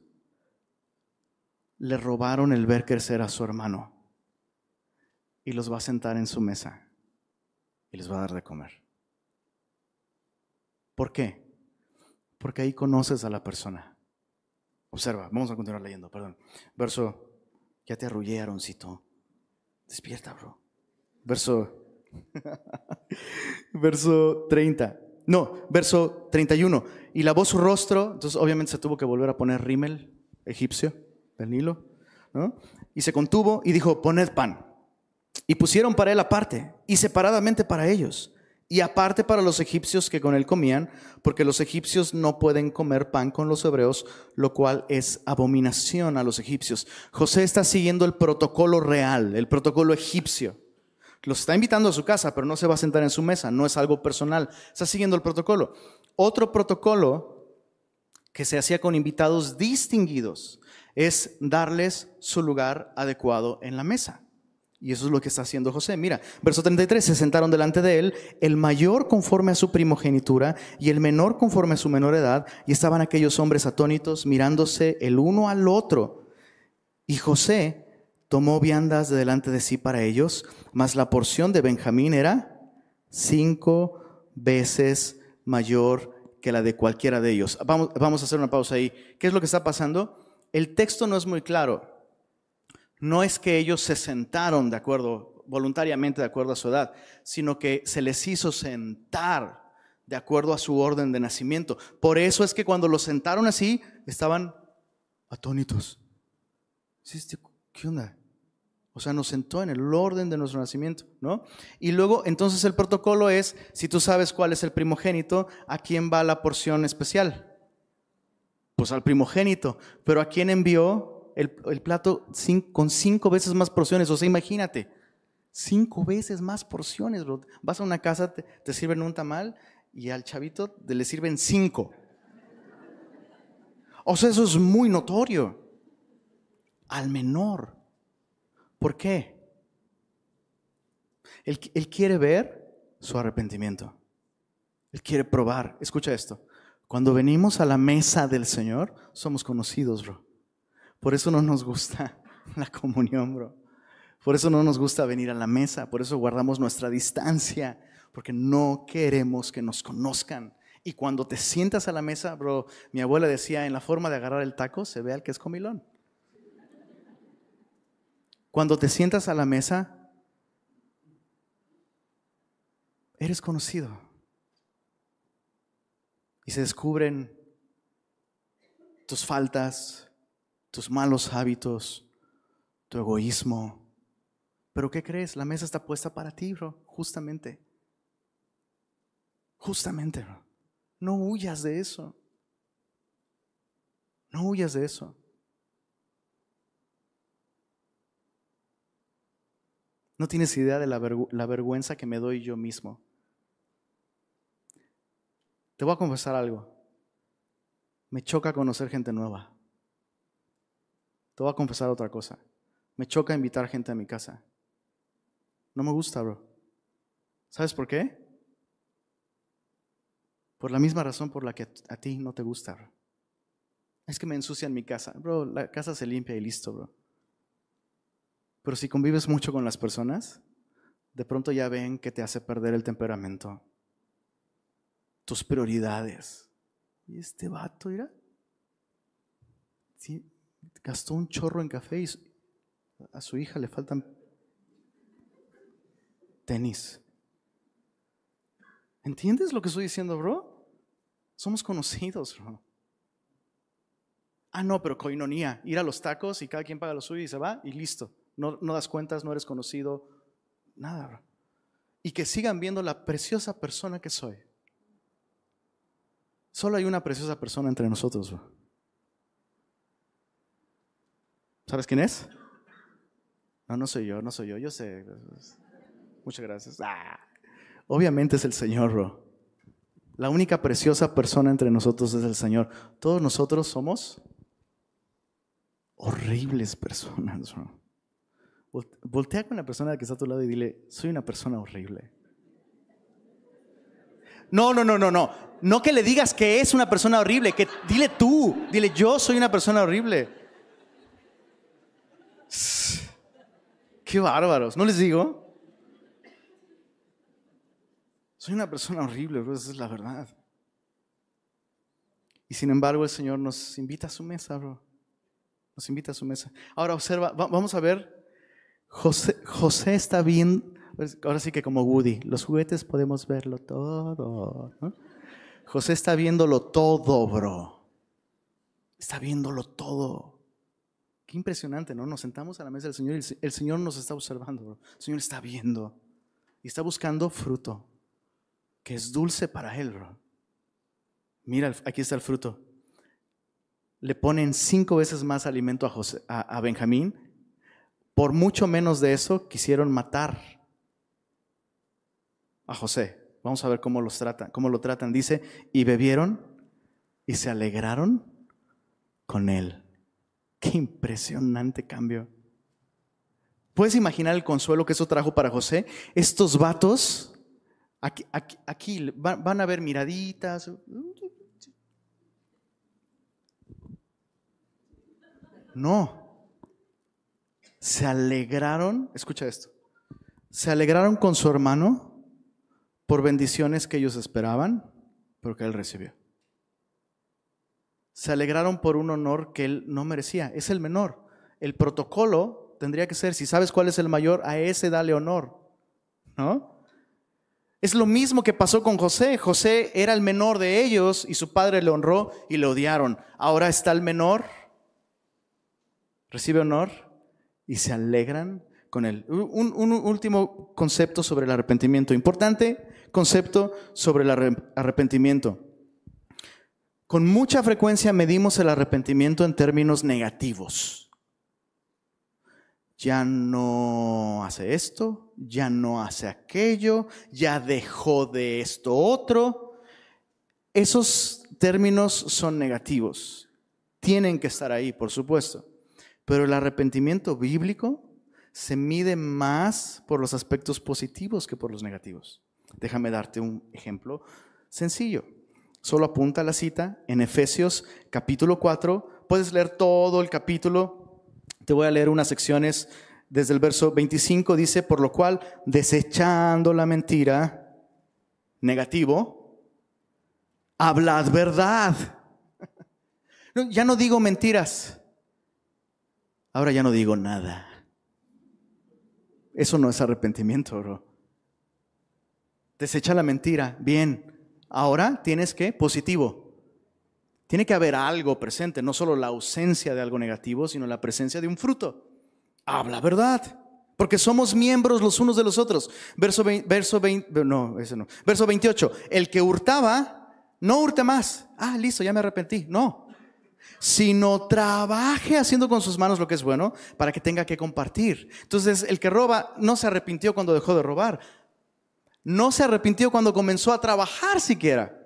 le robaron el ver crecer a su hermano y los va a sentar en su mesa y les va a dar de comer. ¿Por qué? Porque ahí conoces a la persona. Observa, vamos a continuar leyendo, perdón. Verso, ya te arrullé, Aroncito. Despierta, bro. Verso verso 30. No, verso 31. Y lavó su rostro, entonces obviamente se tuvo que volver a poner rímel egipcio del Nilo, ¿no? Y se contuvo y dijo, poned pan. Y pusieron para él aparte y separadamente para ellos. Y aparte para los egipcios que con él comían, porque los egipcios no pueden comer pan con los hebreos, lo cual es abominación a los egipcios. José está siguiendo el protocolo real, el protocolo egipcio. Los está invitando a su casa, pero no se va a sentar en su mesa, no es algo personal, está siguiendo el protocolo. Otro protocolo que se hacía con invitados distinguidos es darles su lugar adecuado en la mesa. Y eso es lo que está haciendo José. Mira, verso 33, se sentaron delante de él el mayor conforme a su primogenitura y el menor conforme a su menor edad, y estaban aquellos hombres atónitos mirándose el uno al otro. Y José tomó viandas de delante de sí para ellos, mas la porción de Benjamín era cinco veces mayor que la de cualquiera de ellos. Vamos, vamos a hacer una pausa ahí. ¿Qué es lo que está pasando? El texto no es muy claro no es que ellos se sentaron de acuerdo, voluntariamente de acuerdo a su edad, sino que se les hizo sentar de acuerdo a su orden de nacimiento. Por eso es que cuando los sentaron así, estaban atónitos. ¿Qué onda? O sea, nos sentó en el orden de nuestro nacimiento, ¿no? Y luego, entonces el protocolo es, si tú sabes cuál es el primogénito, ¿a quién va la porción especial? Pues al primogénito. Pero ¿a quién envió el, plato con cinco veces más porciones. O sea, imagínate, cinco veces más porciones, Vas a una casa, te, sirven un tamal y al chavito le sirven cinco. O sea, eso es muy notorio. Al menor. ¿Por qué? Él, quiere ver su arrepentimiento. Él quiere probar. Escucha esto. Cuando venimos a la mesa del Señor, somos conocidos, bro. Por eso no nos gusta la comunión, bro. Por eso no nos gusta venir a la mesa, por eso guardamos nuestra distancia, porque no queremos que nos conozcan. Y cuando te sientas a la mesa, bro, mi abuela decía, en la forma de agarrar el taco se ve al que es comilón. Cuando te sientas a la mesa, eres conocido. Y se descubren tus faltas, tus malos hábitos, tu egoísmo. Pero ¿qué crees? La mesa está puesta para ti, bro, justamente. Justamente. No huyas de eso. No huyas de eso. No tienes idea de la, vergüenza que me doy yo mismo. Te voy a confesar algo. Me choca conocer gente nueva. Te voy a confesar otra cosa. Me choca invitar gente a mi casa. No me gusta, bro. ¿Sabes por qué? Por la misma razón por la que a ti no te gusta, bro. Es que me ensucian mi casa. Bro, la casa se limpia y listo, bro. Pero si convives mucho con las personas, de pronto ya ven que te hace perder el temperamento, tus prioridades. Y este vato, mira, sí, gastó un chorro en café y a su hija le faltan tenis. ¿Entiendes lo que estoy diciendo, bro? Somos conocidos, bro. Ah, no, pero coinonía, ir a los tacos y cada quien paga lo suyo y se va y listo. No, das cuentas, no eres conocido, nada. Y que sigan viendo la preciosa persona que soy. Solo hay una preciosa persona entre nosotros, bro. ¿Sabes quién es? No, no soy yo, no soy yo, yo sé. Muchas gracias. Ah, obviamente es el Señor, bro. La única preciosa persona entre nosotros es el Señor. Todos nosotros somos horribles personas, bro. Voltea con la persona que está a tu lado y dile, soy una persona horrible. No, no, no, no, no. No que le digas que es una persona horrible, que dile tú, dile yo soy una persona horrible. Qué bárbaros, ¿no les digo? Soy una persona horrible, bro, esa es la verdad. Y sin embargo el Señor nos invita a su mesa, bro. Nos invita a su mesa. Ahora observa, vamos a ver, José, está bien, Pues ahora sí que como Woody, los juguetes podemos verlo todo. José está viéndolo todo, bro. Está viéndolo todo. Qué impresionante, ¿no? Nos sentamos a la mesa del Señor y el Señor nos está observando, bro. El Señor está viendo y está buscando fruto que es dulce para él, bro. Mira, aquí está el fruto. Le ponen cinco veces más alimento a, José, a Benjamín. Por mucho menos de eso quisieron matar a José. Vamos a ver cómo, tratan, cómo lo tratan. Dice, y bebieron y se alegraron con él. Qué impresionante cambio. ¿Puedes imaginar el consuelo que eso trajo para José? Estos vatos, aquí, aquí, van a ver miraditas. No. Se alegraron, escucha esto, se alegraron con su hermano por bendiciones que ellos esperaban, pero que él recibió. Se alegraron por un honor que él no merecía. Es el menor. El protocolo tendría que ser, si sabes cuál es el mayor, a ese dale honor. ¿No? Es lo mismo que pasó con José. José era el menor de ellos y su padre le honró y le odiaron. Ahora está el menor, recibe honor y se alegran con él. Un, último concepto sobre el arrepentimiento. Importante concepto sobre el arrepentimiento. Con mucha frecuencia medimos el arrepentimiento en términos negativos. Ya no hace esto, ya no hace aquello, ya dejó de esto otro. Esos términos son negativos. Tienen que estar ahí, por supuesto. Pero el arrepentimiento bíblico se mide más por los aspectos positivos que por los negativos. Déjame darte un ejemplo sencillo. Solo apunta la cita en Efesios capítulo 4. Puedes leer todo el capítulo. Te voy a leer unas secciones desde el verso 25. Dice, por lo cual, desechando la mentira, negativo, hablad verdad. ya no digo mentiras. Ahora ya no digo nada. Eso no es arrepentimiento, bro. Desecha la mentira. Bien. Ahora tienes que positivo. Tiene que haber algo presente, no solo la ausencia de algo negativo, sino la presencia de un fruto. Habla verdad. Porque somos miembros los unos de los otros. Verso, 20, verso no, ese no. Verso 28. El que hurtaba, no hurte más. Ah, listo, ya me arrepentí. No. Sino trabaje haciendo con sus manos lo que es bueno para que tenga que compartir. Entonces, el que roba no se arrepintió cuando dejó de robar no se arrepintió cuando comenzó a trabajar siquiera.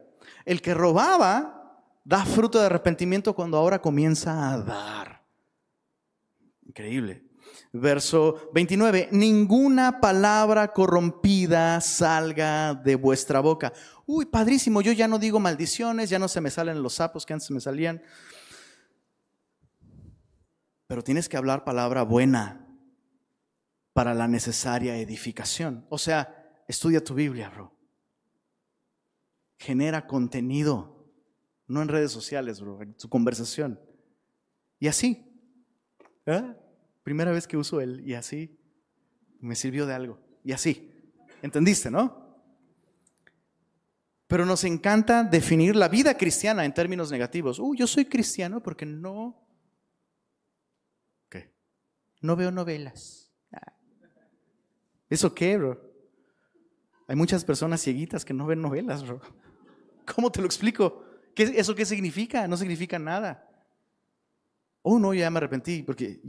El que robaba da fruto de arrepentimiento cuando ahora comienza a dar. Increíble. Verso 29, ninguna palabra corrompida salga de vuestra boca. Uy, padrísimo, yo ya no digo maldiciones, ya no se me salen los sapos que antes me salían. Pero tienes que hablar palabra buena para la necesaria edificación. O sea, estudia tu Biblia, bro. Genera contenido, no en redes sociales, bro, en tu conversación. Y así. ¿eh? Primera vez que uso el y así me sirvió de algo. Y así. ¿Entendiste, no? Pero nos encanta definir la vida cristiana en términos negativos. Uh, yo soy cristiano porque no. No veo novelas. Ah. ¿Eso qué, bro? Hay muchas personas cieguitas que no ven novelas, bro. ¿Cómo te lo explico? ¿Qué, ¿Eso qué significa? No significa nada. Oh, no, ya me arrepentí porque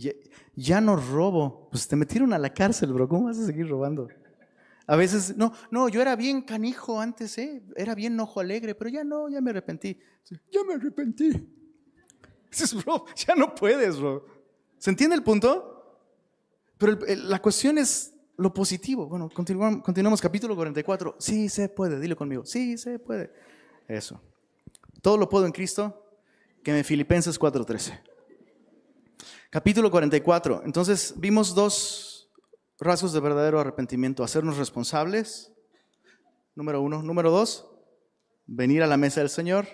ya, no robo. Pues te metieron a la cárcel, bro. ¿Cómo vas a seguir robando? A veces, no, no, yo era bien canijo antes, ¿eh? Era bien ojo alegre, pero ya no, ya me arrepentí. Ya me arrepentí. Dices, bro, ya no puedes, bro. ¿Se entiende el punto? Pero la cuestión es, lo positivo. Bueno, continuamos, continuamos capítulo 44. Sí se puede, dilo conmigo. Sí se puede. Eso. Todo lo puedo en Cristo, que me Filipenses 4:13. Capítulo 44. Entonces vimos dos rasgos de verdadero arrepentimiento. Hacernos responsables. Número uno. Número dos. Venir a la mesa del Señor.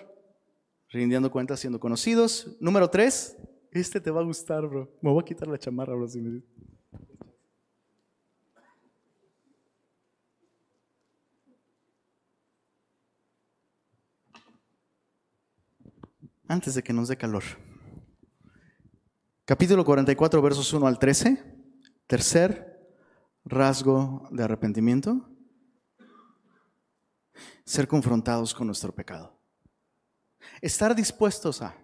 Rindiendo cuentas, siendo conocidos. Número tres. Este te va a gustar, bro. Me voy a quitar la chamarra, bro. Si me... antes de que nos dé calor. Capítulo 44, versos 1 al 13. Tercer rasgo de arrepentimiento. Ser confrontados con nuestro pecado. Estar dispuestos a.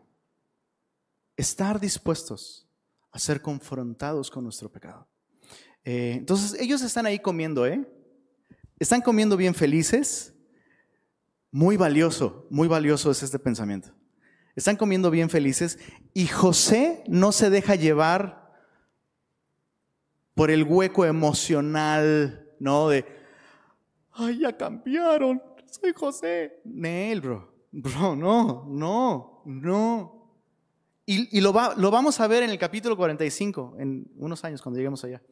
Estar dispuestos a ser confrontados con nuestro pecado. Eh, entonces, ellos están ahí comiendo, ¿eh? Están comiendo bien felices. Muy valioso, muy valioso es este pensamiento. Están comiendo bien felices y José no se deja llevar por el hueco emocional, ¿no? De, ay, ya cambiaron, soy José. Nel, bro. Bro, no, no, no. Y, lo, lo vamos a ver en el capítulo 45, en unos años, cuando lleguemos allá.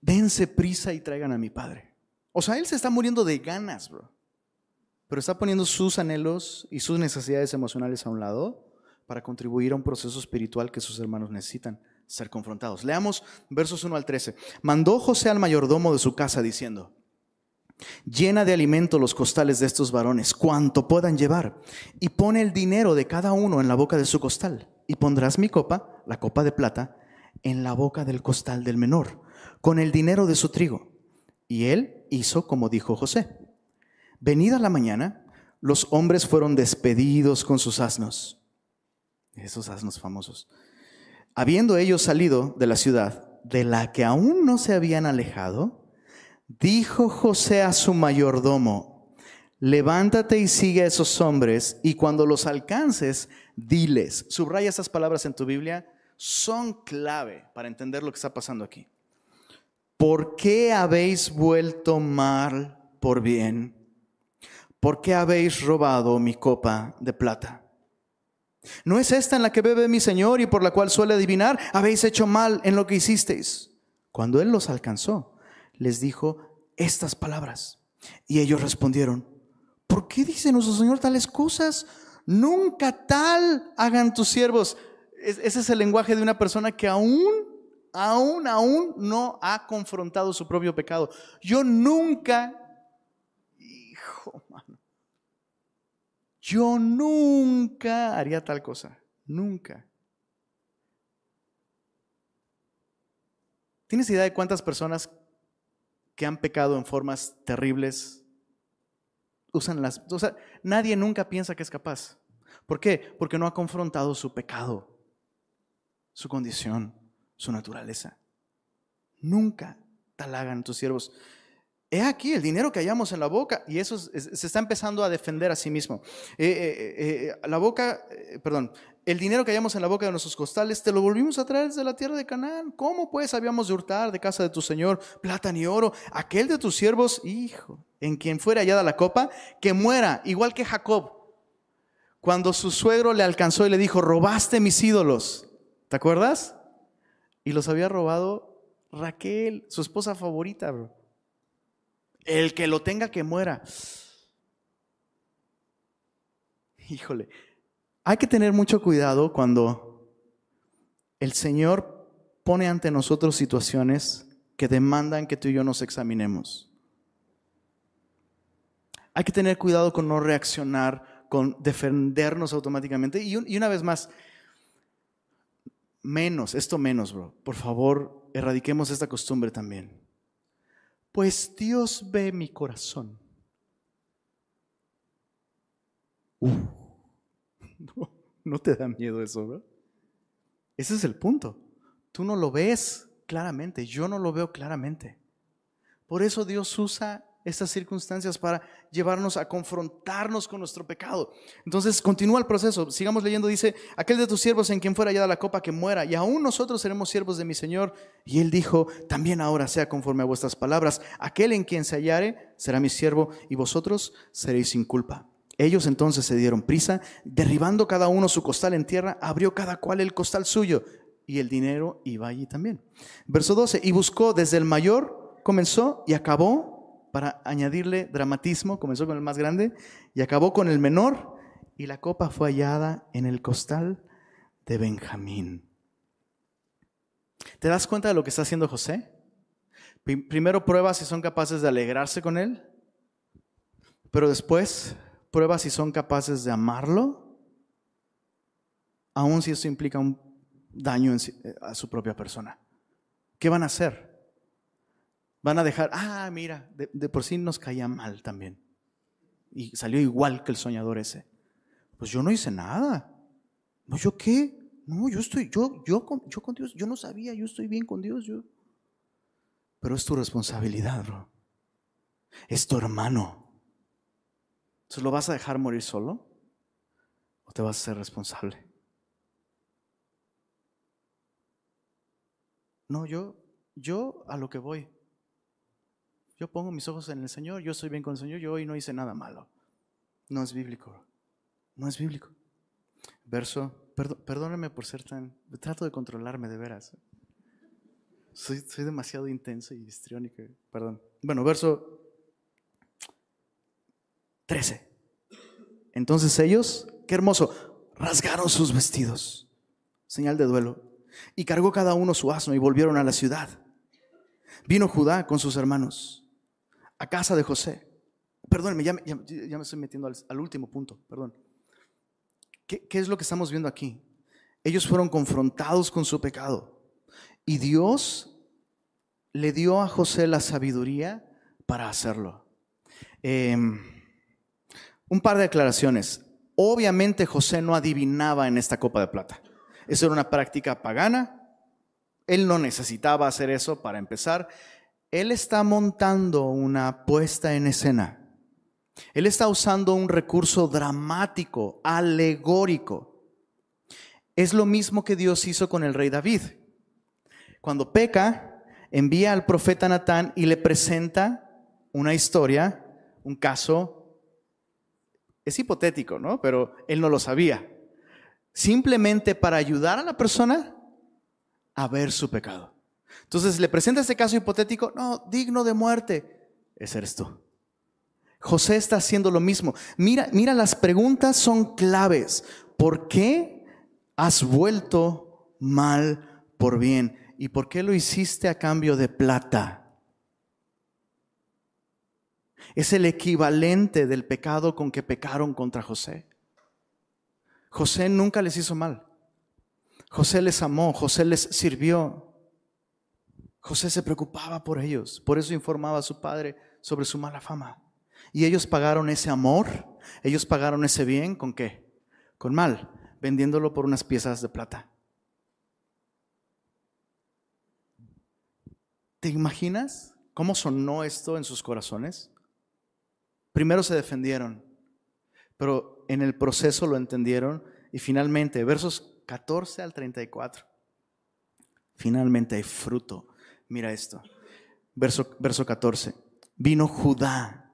Dense prisa y traigan a mi padre. O sea, él se está muriendo de ganas, bro pero está poniendo sus anhelos y sus necesidades emocionales a un lado para contribuir a un proceso espiritual que sus hermanos necesitan ser confrontados. Leamos versos 1 al 13. Mandó José al mayordomo de su casa diciendo, llena de alimento los costales de estos varones, cuanto puedan llevar, y pone el dinero de cada uno en la boca de su costal, y pondrás mi copa, la copa de plata, en la boca del costal del menor, con el dinero de su trigo. Y él hizo como dijo José. Venida la mañana, los hombres fueron despedidos con sus asnos, esos asnos famosos. Habiendo ellos salido de la ciudad, de la que aún no se habían alejado, dijo José a su mayordomo, levántate y sigue a esos hombres, y cuando los alcances, diles, subraya esas palabras en tu Biblia, son clave para entender lo que está pasando aquí. ¿Por qué habéis vuelto mal por bien? ¿Por qué habéis robado mi copa de plata? ¿No es esta en la que bebe mi Señor y por la cual suele adivinar? Habéis hecho mal en lo que hicisteis. Cuando él los alcanzó, les dijo estas palabras. Y ellos respondieron, ¿por qué dice nuestro Señor tales cosas? Nunca tal hagan tus siervos. Ese es el lenguaje de una persona que aún, aún, aún no ha confrontado su propio pecado. Yo nunca Yo nunca haría tal cosa, nunca. ¿Tienes idea de cuántas personas que han pecado en formas terribles usan las... O sea, nadie nunca piensa que es capaz. ¿Por qué? Porque no ha confrontado su pecado, su condición, su naturaleza. Nunca tal hagan tus siervos. He aquí el dinero que hallamos en la boca, y eso se está empezando a defender a sí mismo. Eh, eh, eh, la boca, perdón, el dinero que hallamos en la boca de nuestros costales, te lo volvimos a traer desde la tierra de Canaán. ¿Cómo pues habíamos de hurtar de casa de tu Señor plata ni oro? Aquel de tus siervos, hijo, en quien fuera hallada la copa, que muera, igual que Jacob, cuando su suegro le alcanzó y le dijo, robaste mis ídolos. ¿Te acuerdas? Y los había robado Raquel, su esposa favorita, bro. El que lo tenga que muera. Híjole, hay que tener mucho cuidado cuando el Señor pone ante nosotros situaciones que demandan que tú y yo nos examinemos. Hay que tener cuidado con no reaccionar, con defendernos automáticamente. Y, una vez más, menos, esto menos, bro. Por favor, erradiquemos esta costumbre también pues Dios ve mi corazón. no, te da miedo eso, ¿no? Ese es el punto. Tú no lo ves claramente, yo no lo veo claramente. Por eso Dios usa estas circunstancias para llevarnos a confrontarnos con nuestro pecado. Entonces continúa el proceso, sigamos leyendo, dice, aquel de tus siervos en quien fuera hallada la copa que muera, y aún nosotros seremos siervos de mi Señor. Y él dijo, también ahora sea conforme a vuestras palabras, aquel en quien se hallare será mi siervo, y vosotros seréis sin culpa. Ellos entonces se dieron prisa, derribando cada uno su costal en tierra, abrió cada cual el costal suyo, y el dinero iba allí también. Verso 12, y buscó desde el mayor, comenzó y acabó para añadirle dramatismo, comenzó con el más grande y acabó con el menor, y la copa fue hallada en el costal de Benjamín. ¿Te das cuenta de lo que está haciendo José? Primero prueba si son capaces de alegrarse con él, pero después prueba si son capaces de amarlo aun si eso implica un daño a su propia persona. ¿Qué van a hacer? Van a dejar, ah, mira, de, por sí nos caía mal también. Y salió igual que el soñador ese. Pues yo no hice nada. No, ¿yo qué? No, yo estoy, yo, yo, yo con Dios, yo no sabía, yo estoy bien con Dios. Yo. Pero es tu responsabilidad, bro. Es tu hermano. ¿Se lo vas a dejar morir solo? ¿O te vas a ser responsable? No, yo, yo a lo que voy. Yo pongo mis ojos en el Señor, yo estoy bien con el Señor, yo hoy no hice nada malo. No es bíblico. No es bíblico. Verso, perdóneme por ser tan, trato de controlarme de veras. Soy, soy demasiado intenso y histriónico, perdón. Bueno, verso 13. Entonces ellos, qué hermoso, rasgaron sus vestidos, señal de duelo, y cargó cada uno su asno y volvieron a la ciudad. Vino Judá con sus hermanos a casa de José. Perdónenme, ya, me estoy metiendo al, último punto, perdón. ¿Qué, ¿Qué es lo que estamos viendo aquí? Ellos fueron confrontados con su pecado y Dios le dio a José la sabiduría para hacerlo. Em, un par de declaraciones. Obviamente José no adivinaba en esta copa de plata. Eso era una práctica pagana. Él no necesitaba hacer eso para empezar. Él está montando una puesta en escena. Él está usando un recurso dramático, alegórico. Es lo mismo que Dios hizo con el rey David. Cuando peca, envía al profeta Natán y le presenta una historia, un caso. Es hipotético, ¿no? Pero él no lo sabía. Simplemente para ayudar a la persona a ver su pecado. Entonces le presenta este caso hipotético, no, digno de muerte. Ese eres tú. José está haciendo lo mismo. Mira, mira, las preguntas son claves. ¿Por qué has vuelto mal por bien? ¿Y por qué lo hiciste a cambio de plata? Es el equivalente del pecado con que pecaron contra José. José nunca les hizo mal. José les amó, José les sirvió. José se preocupaba por ellos, por eso informaba a su padre sobre su mala fama. Y ellos pagaron ese amor, ellos pagaron ese bien con qué? Con mal, vendiéndolo por unas piezas de plata. ¿Te imaginas cómo sonó esto en sus corazones? Primero se defendieron, pero en el proceso lo entendieron y finalmente, versos 14 al 34, finalmente hay fruto Mira esto. Verso, verso 14. Vino Judá.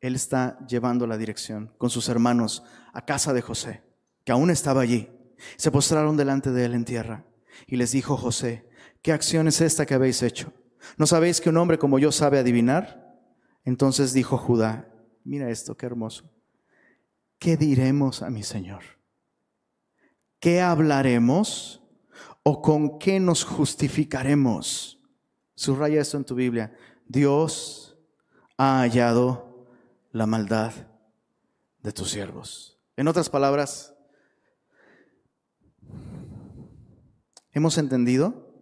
Él está llevando la dirección con sus hermanos a casa de José, que aún estaba allí. Se postraron delante de él en tierra y les dijo José, ¿qué acción es esta que habéis hecho? ¿No sabéis que un hombre como yo sabe adivinar? Entonces dijo Judá, mira esto, qué hermoso. ¿Qué diremos a mi Señor? ¿Qué hablaremos o con qué nos justificaremos? Subraya esto en tu Biblia. Dios ha hallado la maldad de tus siervos. En otras palabras, hemos entendido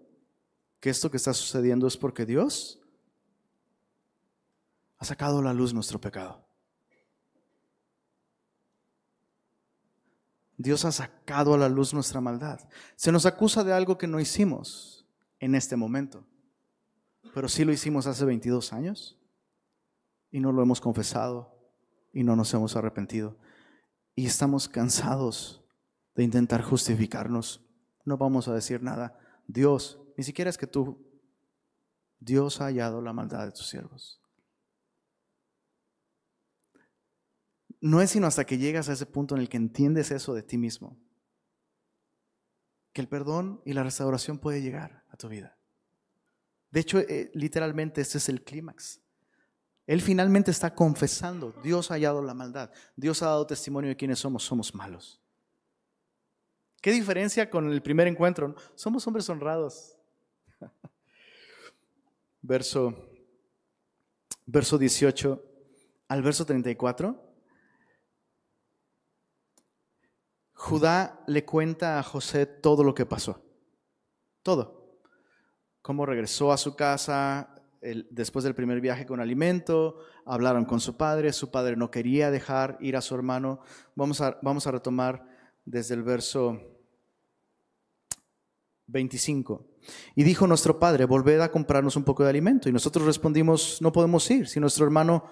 que esto que está sucediendo es porque Dios ha sacado a la luz nuestro pecado. Dios ha sacado a la luz nuestra maldad. Se nos acusa de algo que no hicimos en este momento pero sí lo hicimos hace 22 años y no lo hemos confesado y no nos hemos arrepentido. Y estamos cansados de intentar justificarnos. No vamos a decir nada. Dios, ni siquiera es que tú, Dios ha hallado la maldad de tus siervos. No es sino hasta que llegas a ese punto en el que entiendes eso de ti mismo, que el perdón y la restauración puede llegar a tu vida. De hecho, eh, literalmente este es el clímax. Él finalmente está confesando, Dios ha hallado la maldad, Dios ha dado testimonio de quiénes somos, somos malos. ¿Qué diferencia con el primer encuentro? Somos hombres honrados. Verso, verso 18 al verso 34. Judá le cuenta a José todo lo que pasó. Todo. Cómo regresó a su casa después del primer viaje con alimento, hablaron con su padre, su padre no quería dejar ir a su hermano. Vamos a, vamos a retomar desde el verso 25. Y dijo nuestro padre, volved a comprarnos un poco de alimento. Y nosotros respondimos, no podemos ir. Si nuestro hermano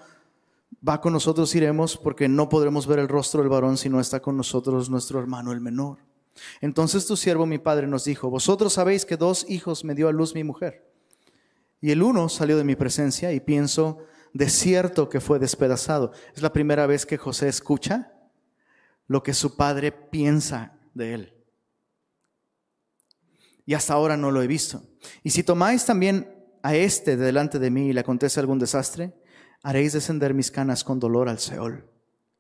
va con nosotros, iremos porque no podremos ver el rostro del varón si no está con nosotros nuestro hermano el menor. Entonces tu siervo, mi padre, nos dijo, vosotros sabéis que dos hijos me dio a luz mi mujer. Y el uno salió de mi presencia y pienso, de cierto que fue despedazado. Es la primera vez que José escucha lo que su padre piensa de él. Y hasta ahora no lo he visto. Y si tomáis también a este delante de mí y le acontece algún desastre, haréis descender mis canas con dolor al Seol.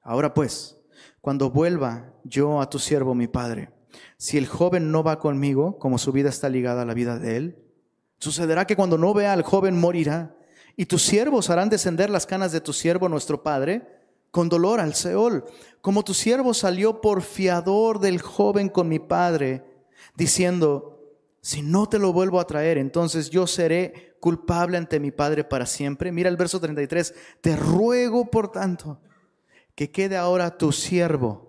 Ahora pues, cuando vuelva yo a tu siervo mi padre, si el joven no va conmigo, como su vida está ligada a la vida de él, sucederá que cuando no vea al joven morirá, y tus siervos harán descender las canas de tu siervo nuestro padre con dolor al Seol, como tu siervo salió por fiador del joven con mi padre, diciendo, si no te lo vuelvo a traer, entonces yo seré culpable ante mi Padre para siempre. Mira el verso 33, te ruego por tanto que quede ahora tu siervo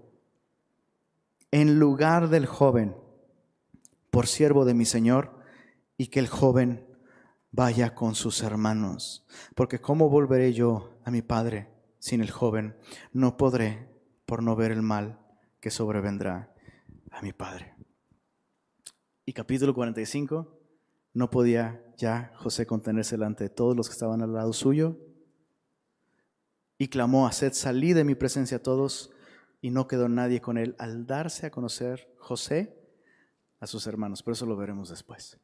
en lugar del joven, por siervo de mi Señor, y que el joven vaya con sus hermanos. Porque ¿cómo volveré yo a mi Padre sin el joven? No podré por no ver el mal que sobrevendrá a mi Padre. Y capítulo 45 no podía ya José contenerse delante de todos los que estaban al lado suyo. Y clamó, haced salir de mi presencia a todos. Y no quedó nadie con él al darse a conocer José a sus hermanos. Pero eso lo veremos después.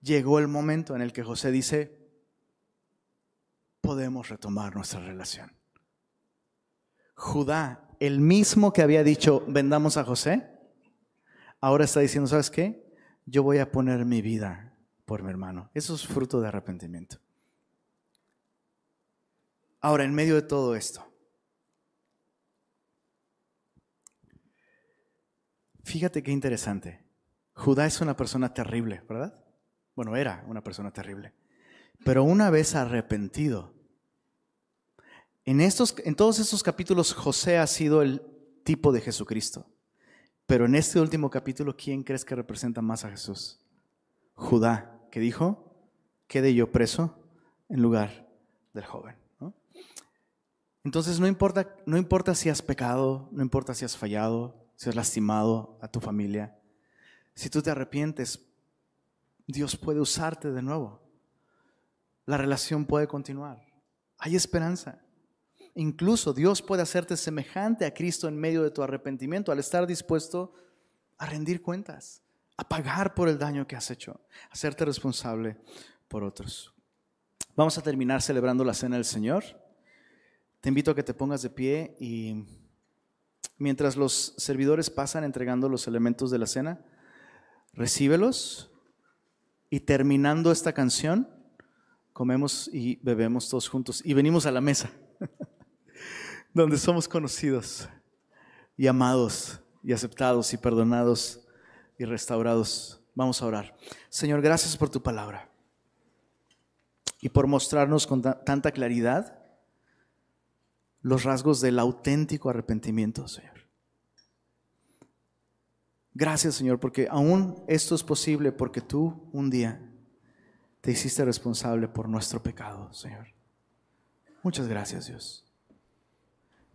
Llegó el momento en el que José dice, podemos retomar nuestra relación. Judá, el mismo que había dicho, vendamos a José, ahora está diciendo, ¿sabes qué? Yo voy a poner mi vida por mi hermano. Eso es fruto de arrepentimiento. Ahora, en medio de todo esto, fíjate qué interesante. Judá es una persona terrible, ¿verdad? Bueno, era una persona terrible. Pero una vez arrepentido, en, estos, en todos estos capítulos José ha sido el tipo de Jesucristo. Pero en este último capítulo, ¿quién crees que representa más a Jesús? Judá que dijo, quede yo preso en lugar del joven. Entonces no importa, no importa si has pecado, no importa si has fallado, si has lastimado a tu familia, si tú te arrepientes, Dios puede usarte de nuevo. La relación puede continuar. Hay esperanza. Incluso Dios puede hacerte semejante a Cristo en medio de tu arrepentimiento al estar dispuesto a rendir cuentas a pagar por el daño que has hecho, hacerte responsable por otros. Vamos a terminar celebrando la cena del Señor. Te invito a que te pongas de pie y mientras los servidores pasan entregando los elementos de la cena, recíbelos y terminando esta canción, comemos y bebemos todos juntos y venimos a la mesa, donde somos conocidos y amados y aceptados y perdonados y restaurados. Vamos a orar. Señor, gracias por tu palabra y por mostrarnos con tanta claridad los rasgos del auténtico arrepentimiento, Señor. Gracias, Señor, porque aún esto es posible porque tú un día te hiciste responsable por nuestro pecado, Señor. Muchas gracias, Dios.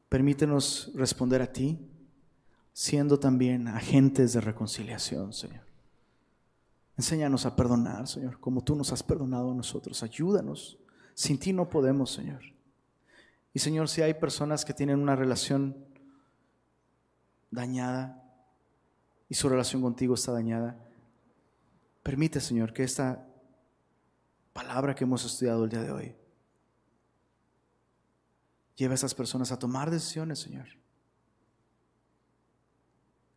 Permítenos responder a ti siendo también agentes de reconciliación, Señor. Enséñanos a perdonar, Señor, como tú nos has perdonado a nosotros. Ayúdanos. Sin ti no podemos, Señor. Y Señor, si hay personas que tienen una relación dañada y su relación contigo está dañada, permite, Señor, que esta palabra que hemos estudiado el día de hoy lleve a esas personas a tomar decisiones, Señor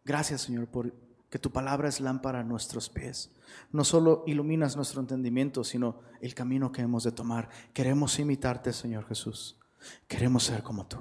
Gracias, Señor, por que tu palabra es lámpara a nuestros pies. No solo iluminas nuestro entendimiento, sino el camino que hemos de tomar. Queremos imitarte, Señor Jesús. Queremos ser como tú.